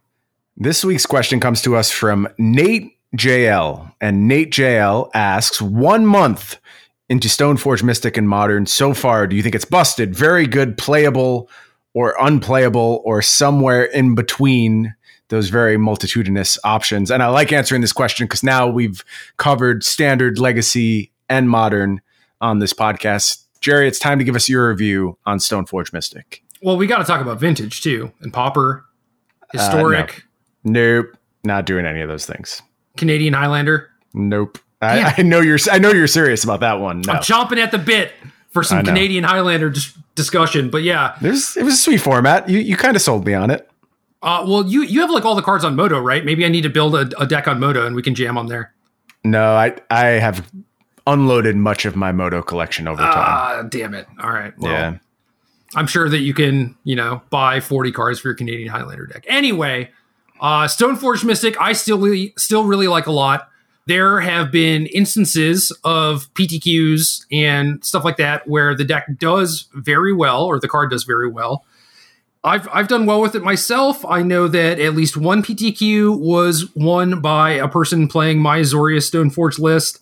Speaker 2: This week's question comes to us from Nate JL. And Nate JL asks One month into Stoneforge Mystic and Modern so far, do you think it's busted? Very good, playable, or unplayable, or somewhere in between those very multitudinous options? And I like answering this question because now we've covered standard, legacy, and modern on this podcast. Jerry, it's time to give us your review on Stoneforge Mystic.
Speaker 1: Well, we got to talk about vintage too, and Pauper, historic,
Speaker 2: Nope, not doing any of those things.
Speaker 1: Canadian Highlander.
Speaker 2: Nope. I, I know you're. I know you're serious about that one. No,
Speaker 1: I'm chomping at the bit for some. Canadian Highlander dis- discussion. But yeah,
Speaker 2: There's, it was a sweet format. You you kind of sold me on it.
Speaker 1: uh, well, you you have like all the cards on MODO, right? Maybe I need to build a, a deck on MODO, and we can jam on there.
Speaker 2: No, I I have unloaded much of my MODO collection over time.
Speaker 1: Ah, damn it! All right, well,
Speaker 2: yeah.
Speaker 1: I'm sure that you can, you know, buy 40 cards for your Canadian Highlander deck. Anyway, uh, Stoneforge Mystic, I still really, still really like a lot. there have been instances of PTQs and stuff like that where the deck does very well, or the card does very well. I've I've done well with it myself. I know that at least one PTQ was won by a person playing my Zoria Stoneforge list,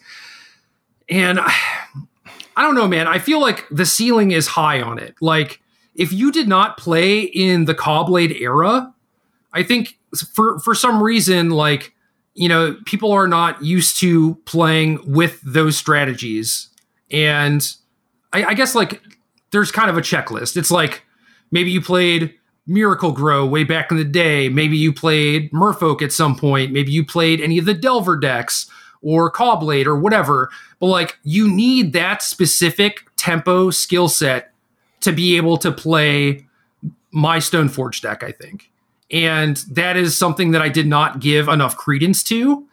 Speaker 1: and I, [SIGHS] I don't know, man. I feel like the ceiling is high on it. Like if you did not play in the Caw-Blade era, I think for for some reason, like you know, people are not used to playing with those strategies, and I, I guess like there's kind of a checklist. It's like maybe you played Miracle Gro way back in the day. Maybe you played Merfolk at some point. Maybe you played any of the Delver decks or Caw-Blade or whatever. But like you need that specific tempo skill set to be able to play my Stoneforge deck, I think. And that is something that I did not give enough credence to.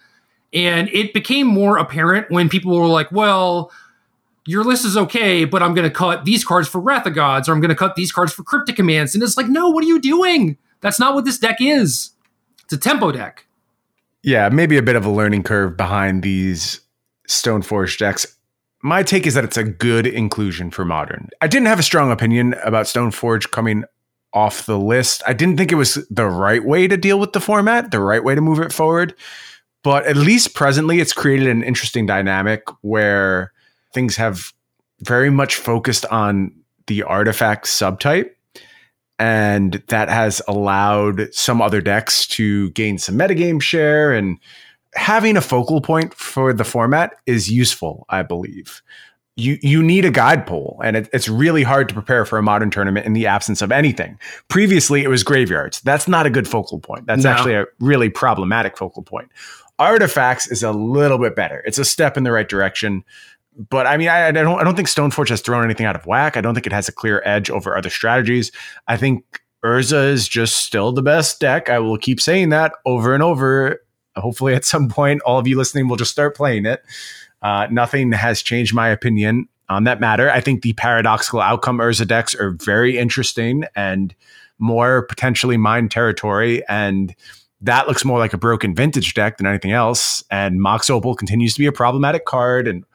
Speaker 1: And it became more apparent when people were like, well, your list is okay, but I'm going to cut these cards for Wrath of Gods, or I'm going to cut these cards for Cryptic Commands. And it's like, no, what are you doing? That's not what this deck is. It's a tempo deck.
Speaker 2: Yeah, maybe a bit of a learning curve behind these Stoneforge decks. My take is that it's a good inclusion for modern. I didn't have a strong opinion about Stoneforge coming off the list. I didn't think it was the right way to deal with the format, the right way to move it forward. But at least presently, it's created an interesting dynamic where things have very much focused on the artifact subtype. And that has allowed some other decks to gain some metagame share. And having a focal point for the format is useful, I believe you you need a guide pole, and it, it's really hard to prepare for a modern tournament in the absence of anything. Previously, it was graveyards. That's not a good focal point. That's no. actually a really problematic focal point. Artifacts is a little bit better. It's a step in the right direction. But I mean, I, I don't I don't think Stoneforge has thrown anything out of whack. I don't think it has a clear edge over other strategies. I think Urza is just still the best deck. I will keep saying that over and over. Hopefully, at some point, all of you listening will just start playing it. Uh, nothing has changed my opinion on that matter. I think the paradoxical outcome Urza decks are very interesting and more potentially mine territory. And that looks more like a broken vintage deck than anything else. And Mox Opal continues to be a problematic card. And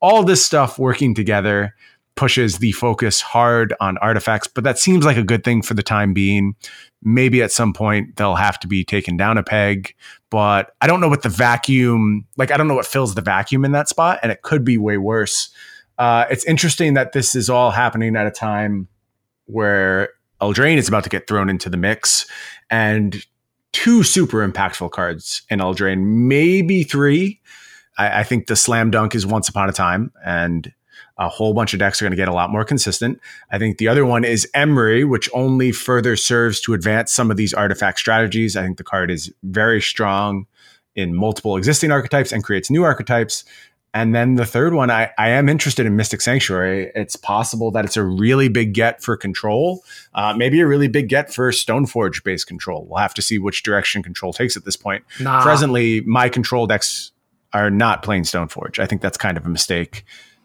Speaker 2: all this stuff working together pushes the focus hard on artifacts. But that seems like a good thing for the time being. Maybe at some point they'll have to be taken down a peg, but I don't know what the vacuum, like, I don't know what fills the vacuum in that spot, and it could be way worse. Uh, it's interesting that this is all happening at a time where Eldraine is about to get thrown into the mix, and two super impactful cards in Eldraine, maybe three. I, I think the slam dunk is once upon a time, and a whole bunch of decks are going to get a lot more consistent. I think the other one is Emry, which only further serves to advance some of these artifact strategies. I think the card is very strong in multiple existing archetypes and creates new archetypes. And then the third one, I, I am interested in Mystic Sanctuary. It's possible that it's a really big get for control, uh, maybe a really big get for Stoneforge based control. We'll have to see which direction control takes at this point. Nah. Presently, my control decks are not playing Stoneforge. I think that's kind of a mistake.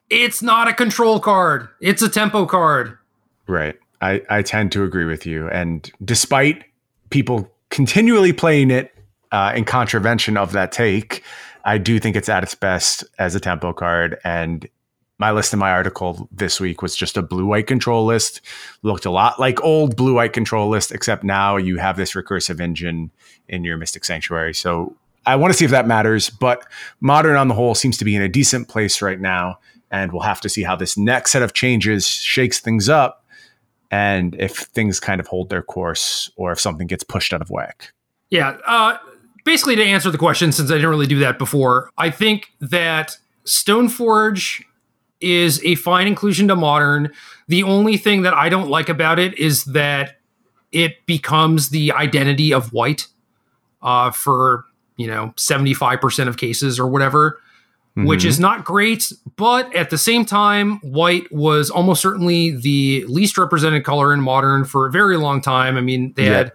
Speaker 1: It's not a control card. It's a tempo card.
Speaker 2: Right. I, I tend to agree with you. And despite people continually playing it uh, in contravention of that take, I do think it's at its best as a tempo card. And my list in my article this week was just a blue white control list. Looked a lot like old blue white control list, except now you have this recursive engine in your Mystic Sanctuary. So I want to see if that matters. But modern on the whole seems to be in a decent place right now and we'll have to see how this next set of changes shakes things up and if things kind of hold their course or if something gets pushed out of whack.
Speaker 1: Yeah. Uh, basically, to answer the question, since I didn't really do that before, I think that Stoneforge is a fine inclusion to modern. The only thing that I don't like about it is that it becomes the identity of white uh, for, you know, 75% of cases or whatever mm-hmm. which is not great. But at the same time, white was almost certainly the least represented color in modern for a very long time. I mean, they had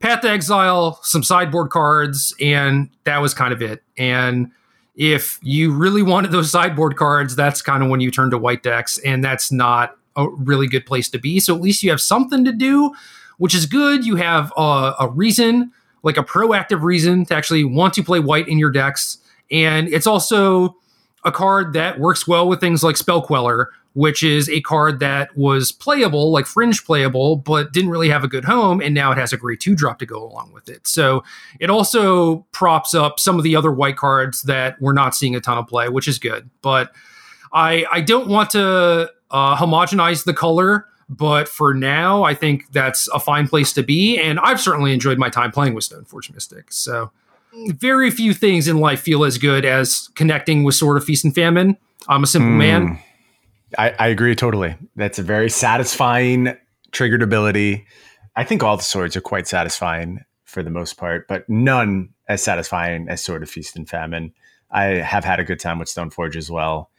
Speaker 1: Path to Exile, some sideboard cards, and that was kind of it. And if you really wanted those sideboard cards, that's kind of when you turn to white decks, and that's not a really good place to be. So at least you have something to do, which is good. You have a, a reason, like a proactive reason, to actually want to play white in your decks And it's also a card that works well with things like Spell Queller, which is a card that was playable, like fringe playable, but didn't really have a good home. And now it has a great two drop to go along with it. So it also props up some of the other white cards that we're not seeing a ton of play, which is good. But I, I don't want to uh, homogenize the color. But for now, I think that's a fine place to be. And I've certainly enjoyed my time playing with Stoneforge Mystic. So very few things in life feel as good as connecting with Sword of Feast and Famine. I'm a simple mm. man.
Speaker 2: I, I agree totally. That's a very satisfying triggered ability. I think all the swords are quite satisfying for the most part, but none as satisfying as Sword of Feast and Famine. I have had a good time with Stoneforge as well.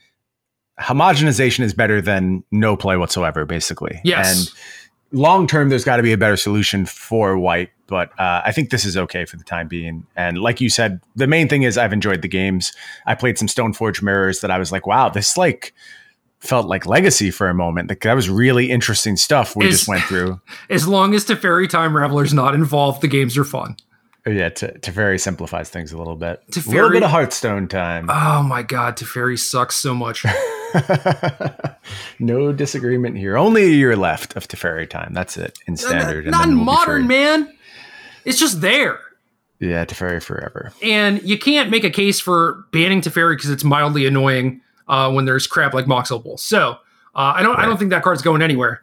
Speaker 2: Homogenization is better than no play whatsoever, basically.
Speaker 1: Yes.
Speaker 2: And long term, there's got to be a better solution for white, but uh, I think this is okay for the time being. And like you said, the main thing is I've enjoyed the games. I played some Stoneforge mirrors that I was like, wow, this like felt like legacy for a moment. Like, that was really interesting stuff we as, just went through. [LAUGHS]
Speaker 1: As long as Teferi Time Raveler's not involved, the games are fun.
Speaker 2: Yeah, T- Teferi simplifies things a little bit. Teferi, a little bit of Hearthstone time.
Speaker 1: Oh my god, Teferi sucks so much. [LAUGHS] [LAUGHS]
Speaker 2: no disagreement here. Only a year left of Teferi time. That's it in standard.
Speaker 1: Not, not in we'll modern, man. It's just there.
Speaker 2: Yeah, Teferi forever.
Speaker 1: And you can't make a case for banning Teferi because it's mildly annoying uh, when there's crap like Mox Opal. So uh, I don't right. I don't think that card's going anywhere.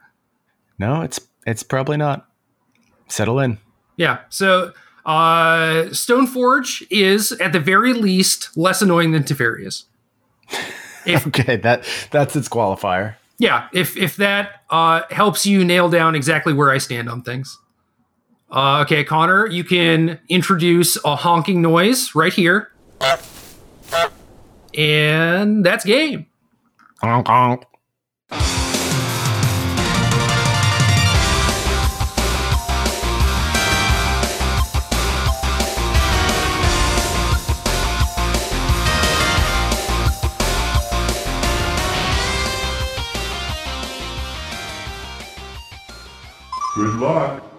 Speaker 2: No, it's it's probably not. Settle in.
Speaker 1: Yeah. So uh, Stoneforge is at the very least less annoying than Teferi is. [LAUGHS]
Speaker 2: If, [LAUGHS] okay, that that's its qualifier.
Speaker 1: Yeah, if if that uh, helps you nail down exactly where I stand on things. Uh, okay, Connor, you can introduce a honking noise right here and that's game. Honk, honk.
Speaker 3: Good luck.